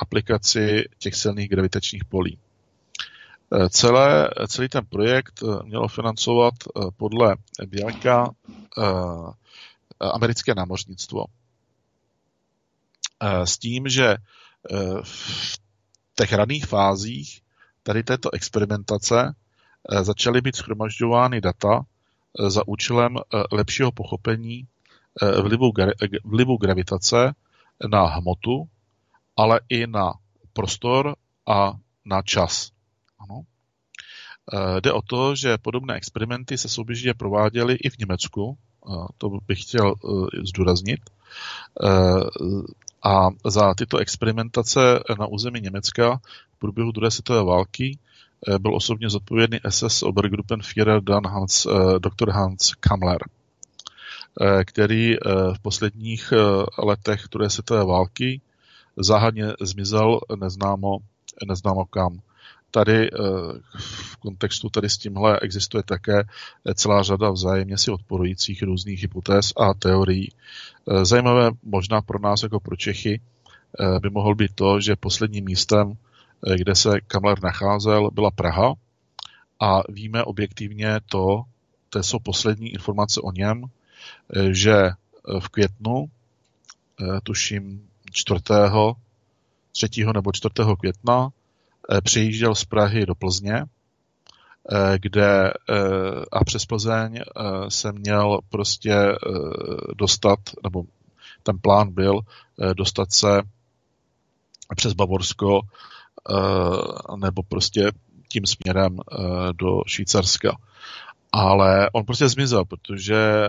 aplikaci těch silných gravitačních polí. Eh, celé, celý ten projekt eh, mělo financovat eh, podle Bělka americké námořnictvo. S tím, že v těch raných fázích tady této experimentace začaly být schromažďovány data za účelem lepšího pochopení vlivu, vlivu gravitace na hmotu, ale i na prostor a na čas. Ano. Eh, jde o to, že podobné experimenty se souběžně prováděly i v Německu, to bych chtěl eh, zdůraznit. Eh, a za tyto experimentace na území Německa v průběhu druhé světové války byl osobně zodpovědný SS Obergruppenführer Dan Hans, dr. Hans Kammler, který v posledních letech druhé světové války záhadně zmizel neznámo, neznámo kam tady eh, v kontextu tady s tímhle existuje také celá řada vzájemně si odporujících různých hypotéz a teorií. Eh, zajímavé možná pro nás jako pro Čechy eh, by mohl být to, že posledním místem, kde se Kamler nacházel, byla Praha a víme objektivně to, to jsou poslední informace o něm, že v květnu, tuším 4. 3. nebo 4. května Eh, přijížděl z Prahy do Plzně, eh, kde eh, a přes Plzeň se měl prostě dostat, nebo ten plán byl dostat se přes Bavorsko nebo prostě tím směrem do Švýcarska. Ale on prostě zmizel, protože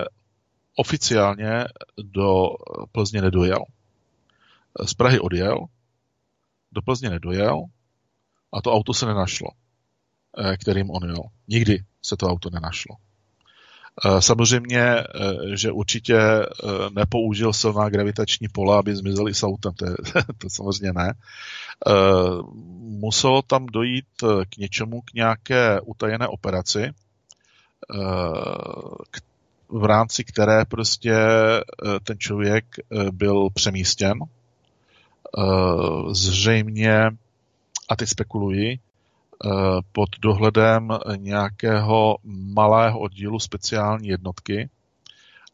oficiálně do Plzně nedojel. Z Prahy odjel, do Plzně nedojel a to auto se nenašlo, eh, kterým on jel. Nikdy se to auto nenašlo. Eh, samozřejmě, eh, že určitě nepoužil silná gravitační pole, aby zmizel i s autem, to, je, to samozřejmě ne. Muselo tam dojít k něčemu, k nějaké utajené operaci, v rámci které prostě ten člověk byl přemístěn. Zřejmě a teď spekuluji, eh, pod dohledem nějakého malého oddílu speciální jednotky.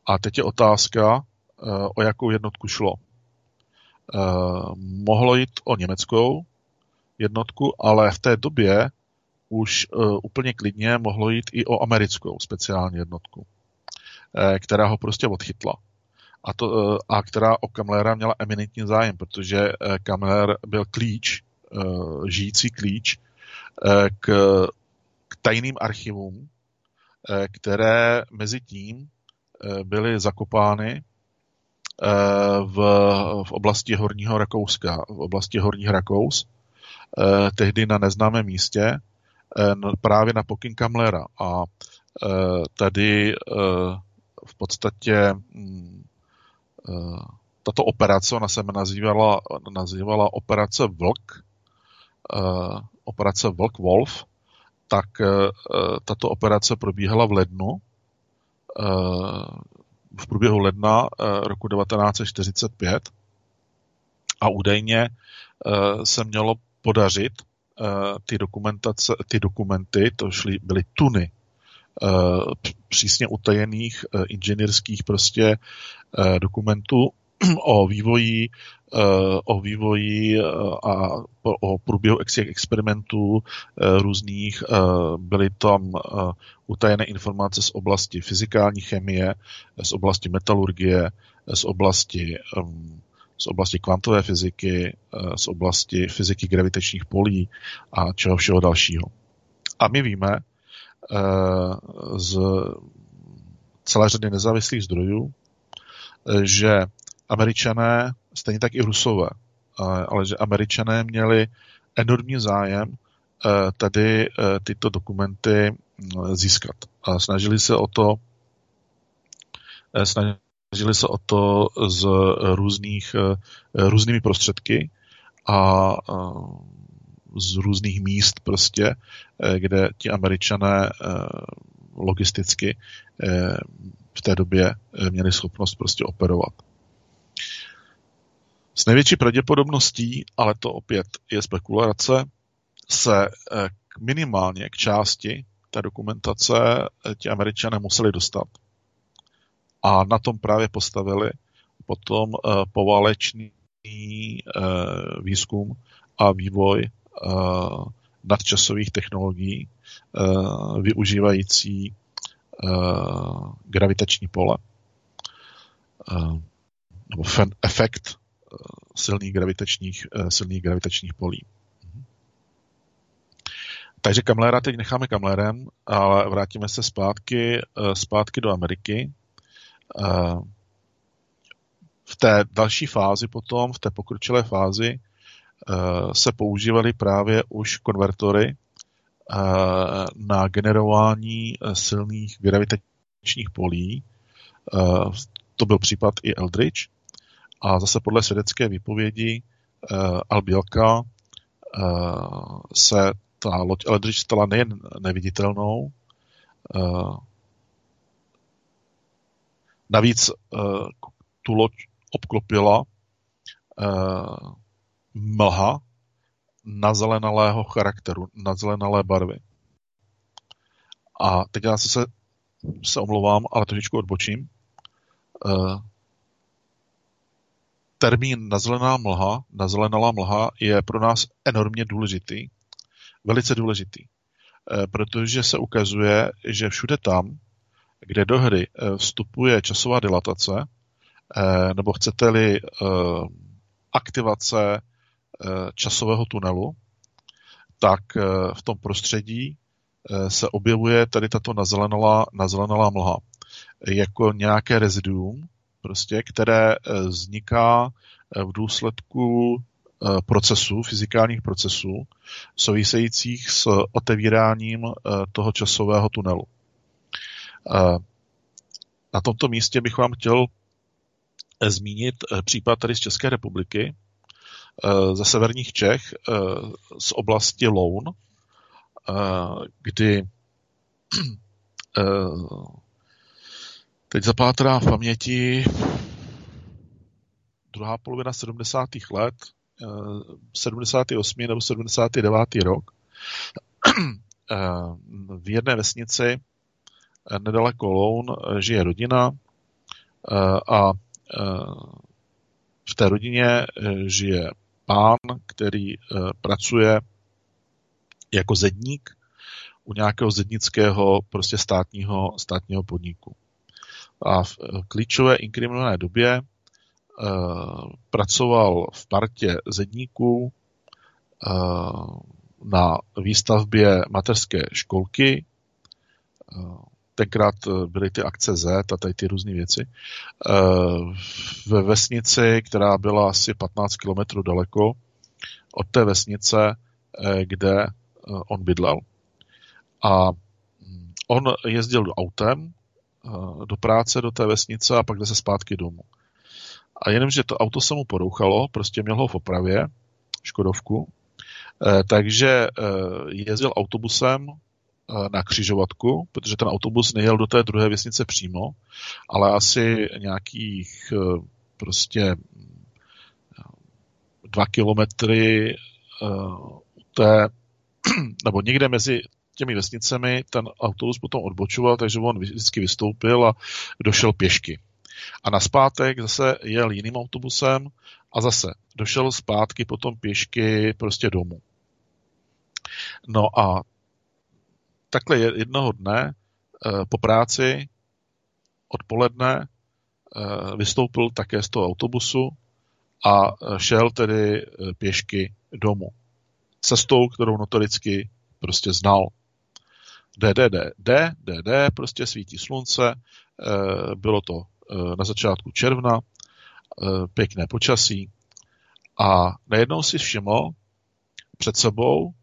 A teď je otázka, eh, o jakou jednotku šlo. Eh, mohlo jít o německou jednotku, ale v té době už úplně klidně mohlo jít i o americkou speciální jednotku, která ho prostě odchytla. A, to, a která o Kamlera měla eminentní zájem, protože Kamler byl klíč Eh, žijící klíč eh, k, k tajným archivům, eh, které mezi tím byly zakopány v, v oblasti Horního Rakouska, v oblasti Horních Rakous, tehdy na neznámém místě, právě na pokyn Kamlera. A tady v podstatě mm, tato operace, ona se nazývala, nazývala operace Vlk, Eh, operace Vlk Wolf, tak eh, tato operace probíhala v lednu. Eh, v průběhu ledna roku 1945 a údajně se mělo podařit ty, dokumentace, ty dokumenty, to šly, byly tuny přísně utajených inženýrských prostě dokumentů o vývoji Eh, o vývoji eh, a o průběhu experimentů eh, různých. Byly tam utajené informace z oblasti fyzikální chemie, z oblasti metalurgie, z oblasti z oblasti kvantové fyziky, z oblasti fyziky gravitačních polí a čeho všeho dalšího. A my víme z celé řady nezávislých zdrojů, že američané stejně tak i Rusové, ale že Američané měli enormní zájem eh, tady eh, tyto dokumenty získat. A snažili se o to eh, snažili se o to z různých, různými prostředky a z různých míst prostě, kde ti američané logisticky v té době měli schopnost prostě operovat. S největší pravděpodobností, ale to opět je spekulace, se eh, minimálně k části té dokumentace eh, ti američané museli dostat. A na tom právě postavili potom eh, poválečný výzkum a vývoj nadčasových technologií využívající gravitační pole nebo efekt silných gravitačních, eh, silných gravitačních polí. Takže Kamlera teď necháme Kamlerem, ale vrátíme se zpátky, eh, zpátky do Ameriky. Eh, v té další fázi potom, v té pokročilé fázi, se používaly právě už konvertory na generování silných gravitačních polí. To byl případ i Eldridge. A zase podle svědecké výpovědi uh, Albielka uh, se ta loď Eldridge stala nejen neviditelnou, uh, navíc uh, tu loď obklopila uh, mlha nazelenalého charakteru, nazelenalé barvy. A teď já se, se omlouvám, ale trošičku odbočím. Uh, termín nazelená mlha, nazelenalá mlha je pro nás enormně důležitý, velice důležitý, eh, protože se ukazuje, že všude tam, kde do hry eh, vstupuje časová dilatace, eh, nebo chcete-li aktivace časového tunelu, tak v tom prostředí se objevuje tady tato nazelenalá, nazelenalá mlha. Jako nějaké reziduum, prostě, které eh, vzniká eh, v důsledku eh, procesů, fyzikálních procesů, souvisejících s otevíráním toho časového tunelu. Na tomto místě bych vám chtěl zmínit případ tady z České republiky, ze severních Čech, z oblasti Loun, kdy Teď zapátrá v paměti druhá polovina 70. let, 78. Eh, nebo 79. rok. Eh, v jedné vesnici eh, nedaleko Loun žije rodina a v té rodině žije pán, který pracuje jako zedník u nějakého zednického prostě státního, státního podniku a v eh, klíčové inkriminované době uh, pracoval v partě zedníků uh, na výstavbě mateřské školky. Tenkrát byly ty akce Z a tady ty různé věci. Ve vesnici, která byla asi 15 kilometrů daleko od té vesnice, kde on bydlel. A mm, on jezdil autem Eh, do práce, do té vesnice a pak jde se zpátky domů. A jenomže to auto se mu porouchalo, prostě měl ho v opravě, Škodovku, eh, takže eh, jezdil autobusem na křižovatku, protože ten autobus nejel do té druhé vesnice přímo, ale asi nějakých prostě dva kilometry u té, nebo někde mezi těmi vesnicemi ten autobus potom odbočoval, takže on vždycky vystoupil a došel pěšky. A na zpátek zase jel jiným autobusem a zase došel zpátky potom pěšky prostě domů. No a takhle jednoho dne eh, po práci odpoledne eh, vystoupil také z toho autobusu a eh, šel tedy pěšky domů. Cestou, kterou notoricky prostě znal. DDD, D, DD, prostě svítí slunce, bylo to na začátku června, pěkné počasí a najednou si všiml před sebou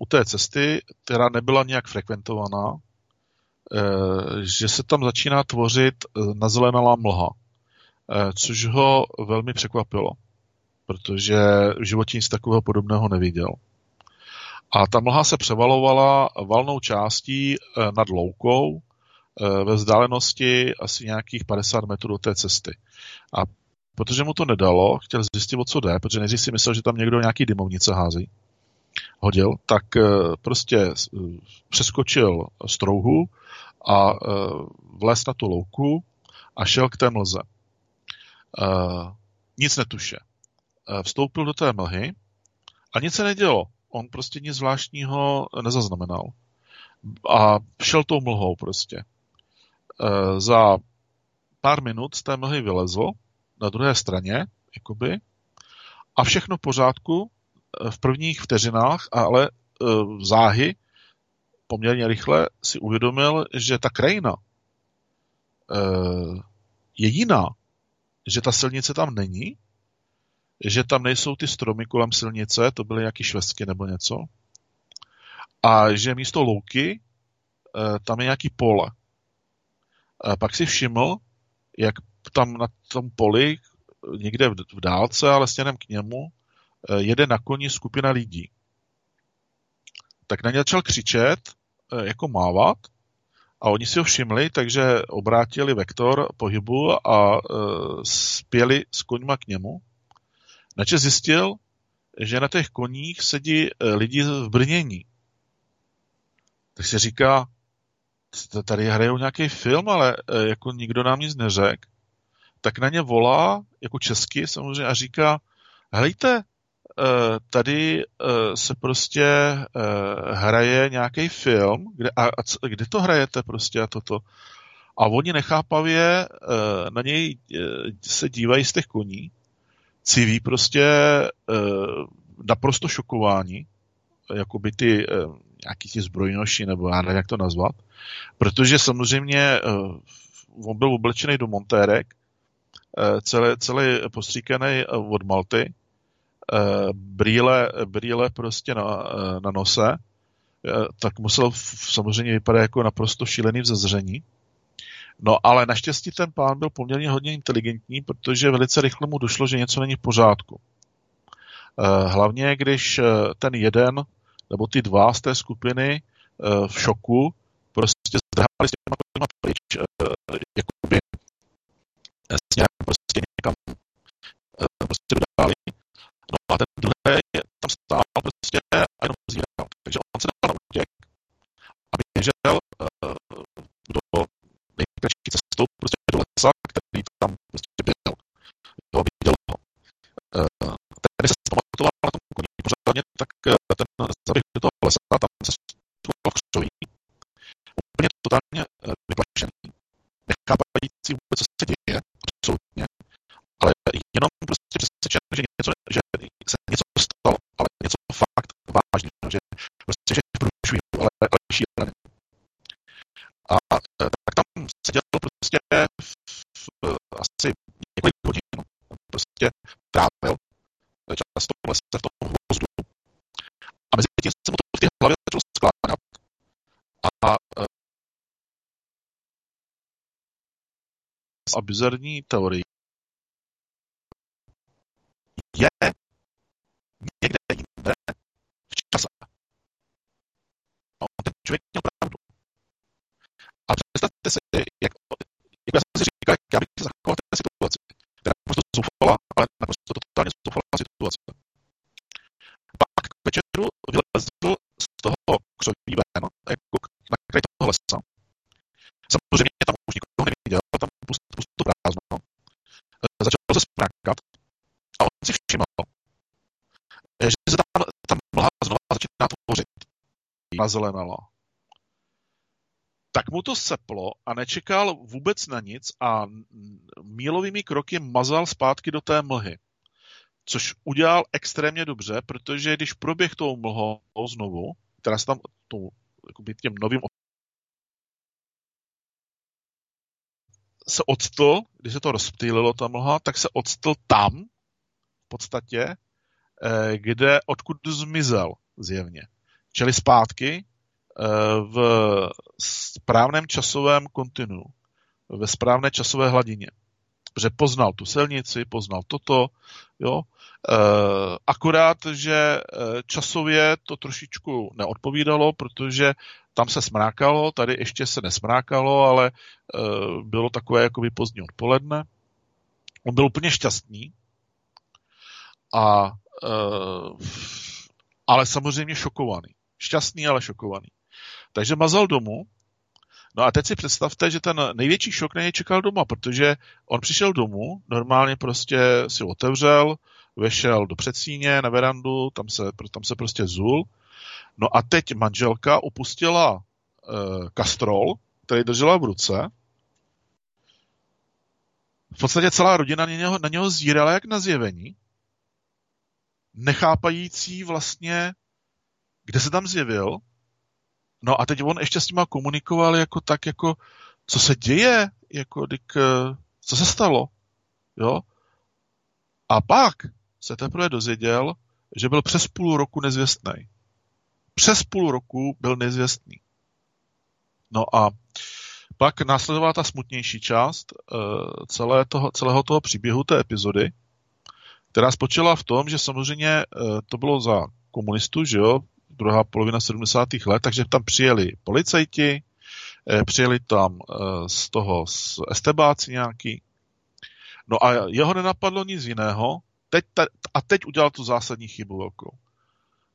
u té cesty, která nebyla nějak frekventovaná, že se tam začíná tvořit nazelenalá mlha, což ho velmi překvapilo, protože v životě nic takového podobného neviděl. A ta mlha se převalovala valnou částí nad loukou ve vzdálenosti asi nějakých 50 metrů od té cesty. A protože mu to nedalo, chtěl zjistit, o co jde, protože nejdřív si myslel, že tam někdo nějaký dymovnice hází, hodil, tak eh, prostě eh, přeskočil strouhu a eh, vlez na tu louku a šel k té mlze. Nic netuše. Vstoupil do té mlhy a nic se nedělo. On prostě nic zvláštního nezaznamenal. A šel tou mlhou prostě. Za pár minut z té mlhy vylezl na druhé straně, jakoby, a všechno v pořádku eh, v prvních vteřinách, ale eh, záhy poměrně rychle si uvědomil, že ta krajina eh, je jiná, že ta silnice tam není, že tam nejsou ty stromy kolem silnice, to byly nějaký švestky nebo něco, a že místo louky tam je nějaký pole. Pak si všiml, jak tam na tom poli, někde v dálce, ale stěnem k němu, eh, jede na koni skupina lidí. Tak na ně začal křičet, eh, jako mávat, a oni si ho všimli, takže obrátili vektor pohybu a e, spěli s koňma k němu. Nače zjistil, že na těch koních sedí lidi v brnění. Tak se říká, tady hrajou nějaký film, ale jako nikdo nám nic neřekl tak na ně volá, jako česky samozřejmě, a říká, helejte, eh, tady eh, se prostě eh, hraje nějaký film, kde, a, a kde to hrajete prostě a toto. A oni nechápavě na něj se dívají z těch koní, civí prostě naprosto šokování, jako by ty nějaký ti zbrojnoši, nebo já nevím, jak to nazvat, protože samozřejmě on byl oblečený do montérek, Eh, celý, celý postříkaný od Malty, eh, brýle, brýle prostě na, na nose, tak musel samozřejmě vypadat jako naprosto šílený vzezření. No ale naštěstí ten pán byl poměrně hodně inteligentní, protože velice rychle mu došlo, že něco není v pořádku. Hlavně, když ten jeden nebo ty dva z té skupiny v šoku prostě zdráhali s těma pryč, jakoby směrem prostě někam eh, prostě dodali. No a ten druhý tam stál prostě a jenom zíral. Takže on se dal na útěk a běžel nejkratší cestou prostě do lesa, který tam prostě byl. Jo, viděl ho. Uh, tady se pamatoval na tom koní pořádně, tak uh, ten zaběh do toho lesa, tam se stupoval křoví. Úplně totálně uh, vyplašený. Nechápající vůbec, co se děje absolutně. Ale jenom prostě přesvědčen, že něco, že se něco stalo, ale něco fakt vážného, že prostě že průšují, ale, ale šíleně. A prostě v, asi několik hodin, prostě trávil často v lese v tom hvozdu. A mezi tím se mu to v té hlavě začalo skládat. A, a e, a bizarní teorii je někde jinde v čase. A on ten člověk měl pravdu. A představte si, jak já jsem si říkal, jak já bych se zachoval té situaci. Která prostě zoufala, ale naprosto totálně zoufala situace. Pak k večeru vylezl z toho křoví ven, jako na kraj toho lesa. Samozřejmě tam už nikoho neviděl, tam pusto, pusto prázdno. Začal se sprákat a on si všiml, že se tam, tam mlha znova začíná tvořit. Nazelenala tak mu to seplo a nečekal vůbec na nic a mílovými kroky mazal zpátky do té mlhy. Což udělal extrémně dobře, protože když proběh tou mlhou znovu, která se tam tou, těm novým se odstl, když se to rozptýlilo ta mlha, tak se odstl tam, v podstatě, eh, kde, odkud zmizel zjevně. Čili zpátky v správném časovém kontinu, ve správné časové hladině. Že poznal tu silnici, poznal toto, jo. E, akorát, že e, časově to trošičku neodpovídalo, protože tam se smrákalo, tady ještě se nesmrákalo, ale e, bylo takové jakoby pozdní odpoledne. On byl úplně šťastný, a, ale samozřejmě šokovaný. Šťastný, ale šokovaný. Takže mazal domů. No a teď si představte, že ten největší šok na něj čekal doma, protože on přišel domů, normálně prostě si otevřel, vešel do předsíně na verandu, tam se, tam se prostě zul. No a teď manželka opustila e, kastrol, který držela v ruce. V podstatě celá rodina na něho, na něho zírala jak na zjevení, nechápající vlastně, kde se tam zjevil, No a teď on ještě s nima komunikoval jako tak, jako co se děje, jako dik, eh, co se stalo, jo. A pak se teprve dozvěděl, že byl přes půl roku nezvěstný. Přes půl roku byl nezvěstný. No a pak následovala ta smutnější část uh, celé toho, celého toho příběhu té epizody, která spočila v tom, že samozřejmě uh, to bylo za komunistů, že jo, druhá polovina 70. let, takže tam přijeli policajti, eh, přijeli tam eh, z toho z estebáci nějaký. No a jeho nenapadlo nic jiného teď, a teď udělal tu zásadní chybu velkou.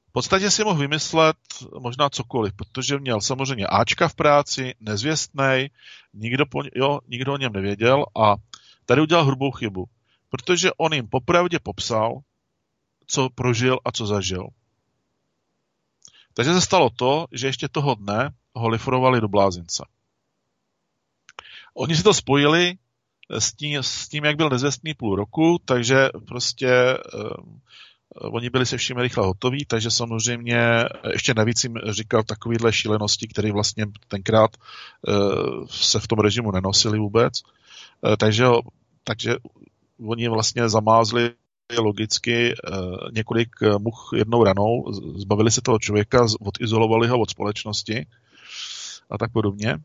V podstatě si mohl vymyslet možná cokoliv, protože měl samozřejmě Ačka v práci, nezvěstnej, nikdo, po, jo, nikdo o něm nevěděl a tady udělal hrubou chybu, protože on jim popravdě popsal, co prožil a co zažil. Takže se stalo to, že ještě toho dne ho lifrovali do blázince. Oni si to spojili s tím, s tím jak byl nezvěstný půl roku, takže prostě um, oni byli se vším rychle hotoví, takže samozřejmě ještě navíc jim říkal takovýhle šílenosti, které vlastně tenkrát uh, se v tom režimu nenosili vůbec. Uh, takže, takže oni vlastně zamázli logicky eh, několik eh, much jednou ranou, zbavili se toho člověka, odizolovali ho od společnosti a tak podobně.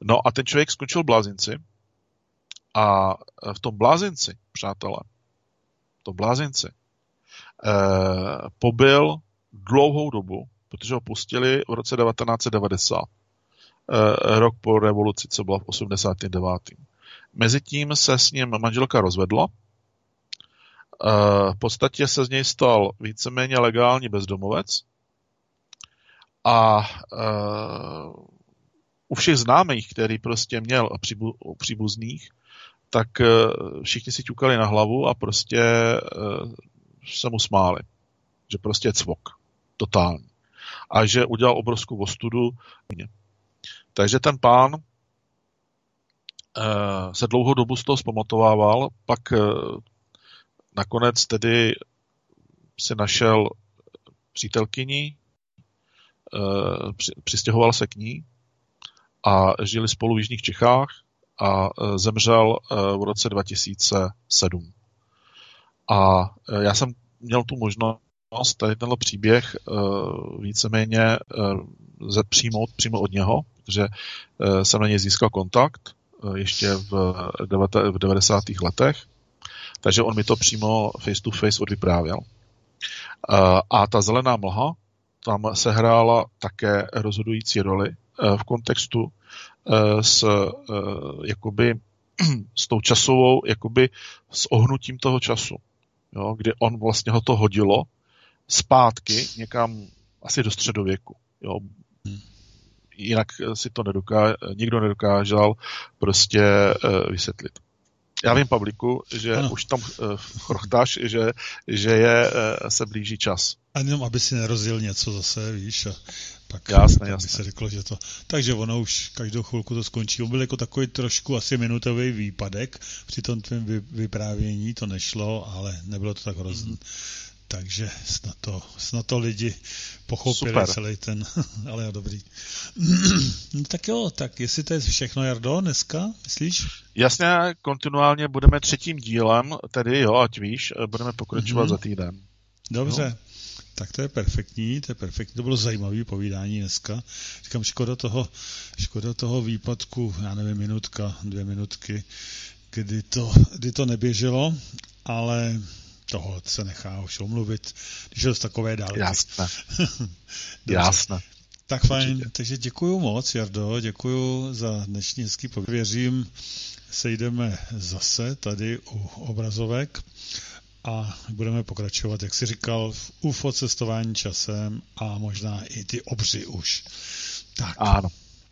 No a ten člověk skončil blázinci a eh, v tom blázinci, přátelé, v tom blázinci pobyl dlouhou dobu, protože ho pustili v roce 1990, eh, rok po revoluci, co byla v 89. Mezitím se s ním manželka rozvedla, v podstatě se z něj stal víceméně legální bezdomovec a u všech známých, který prostě měl příbu, příbuzných, tak všichni si ťukali na hlavu a prostě se mu smáli. Že prostě je cvok. Totální. A že udělal obrovskou ostudu. Takže ten pán se dlouhou dobu z toho zpamatovával, pak nakonec tedy si našel přítelkyni, eh, přistěhoval se k ní a žili spolu v Jižních Čechách a eh, zemřel eh, v roce 2007. A já jsem měl tu možnost tady tenhle příběh víceméně přijmout přímo od něho, protože jsem na něj získal kontakt ještě v 90. letech takže on mi to přímo face to face odvyprávěl. A ta zelená mlha tam sehrála také rozhodující roli v kontextu s jakoby s tou časovou, jakoby s ohnutím toho času, jo, kdy on vlastně ho to hodilo zpátky někam asi do středověku. Jo. Jinak si to nedoká, nikdo nedokázal prostě vysvětlit. Já vím, Pavliku, že ano. už tam uh, chrochtáš, že, že je, uh, se blíží čas. A jenom, aby si nerozil něco zase, víš, a pak, jasné, jasné. by se řeklo, že to... Takže ono už každou chvilku to skončí. On byl jako takový trošku asi minutový výpadek při tom tvém vyprávění, to nešlo, ale nebylo to tak hrozné. Mm-hmm. Takže snad to, snad to lidi pochopili Super. celý ten, ale jo, dobrý. no, tak jo, tak jestli to je všechno, Jardo, dneska, myslíš? Jasně, kontinuálně budeme třetím dílem, tedy jo, ať víš, budeme pokračovat mm-hmm. za týden. Dobře. No. Tak to je perfektní, to je perfektní, to bylo zajímavé povídání dneska. Říkám, škoda toho, škoda toho výpadku, já nevím, minutka, dvě minutky, kdy to, kdy to neběželo, ale toho se nechá už omluvit, když je to takové dálky. Jasné. Jasné. Tak fajn, Určitě. takže děkuju moc, Jardo, děkuju za dnešní hezký pověřím. Sejdeme zase tady u obrazovek a budeme pokračovat, jak si říkal, v UFO cestování časem a možná i ty obři už. Tak. Ano.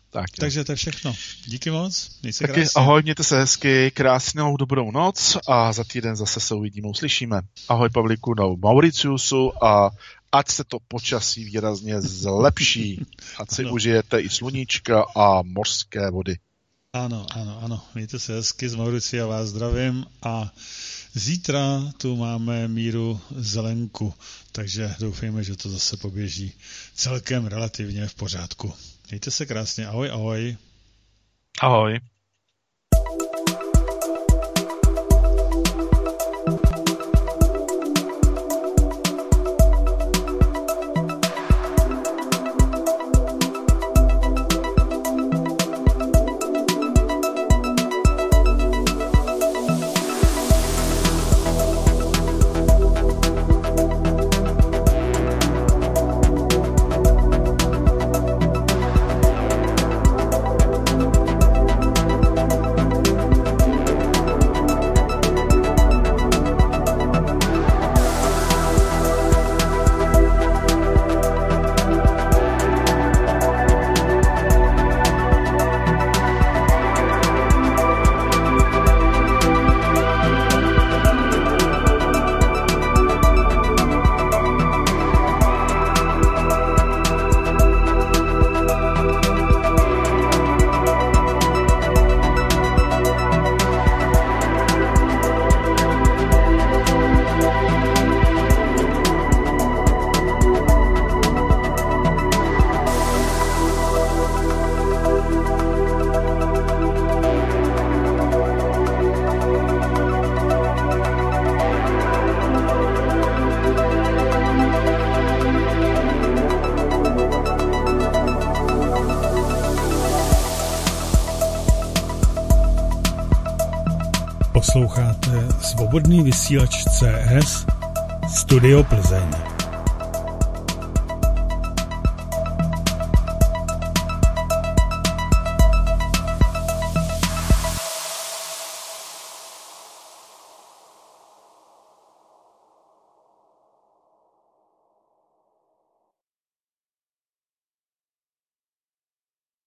Tak, Takže to je všechno. Díky moc. Taky krásně. ahoj, mějte se hezky, krásnou dobrou noc a za týden zase se uvidíme, uslyšíme. Ahoj Pavlíku na Mauriciusu a ať se to počasí výrazně zlepší. Ať si ano. užijete i sluníčka a mořské vody. Ano, ano, ano. Mějte se hezky z Mauricia, vás zdravím a zítra tu máme míru zelenku, takže doufejme, že to zase poběží celkem relativně v pořádku. Mějte se krásně. Ahoj, ahoj. Ahoj.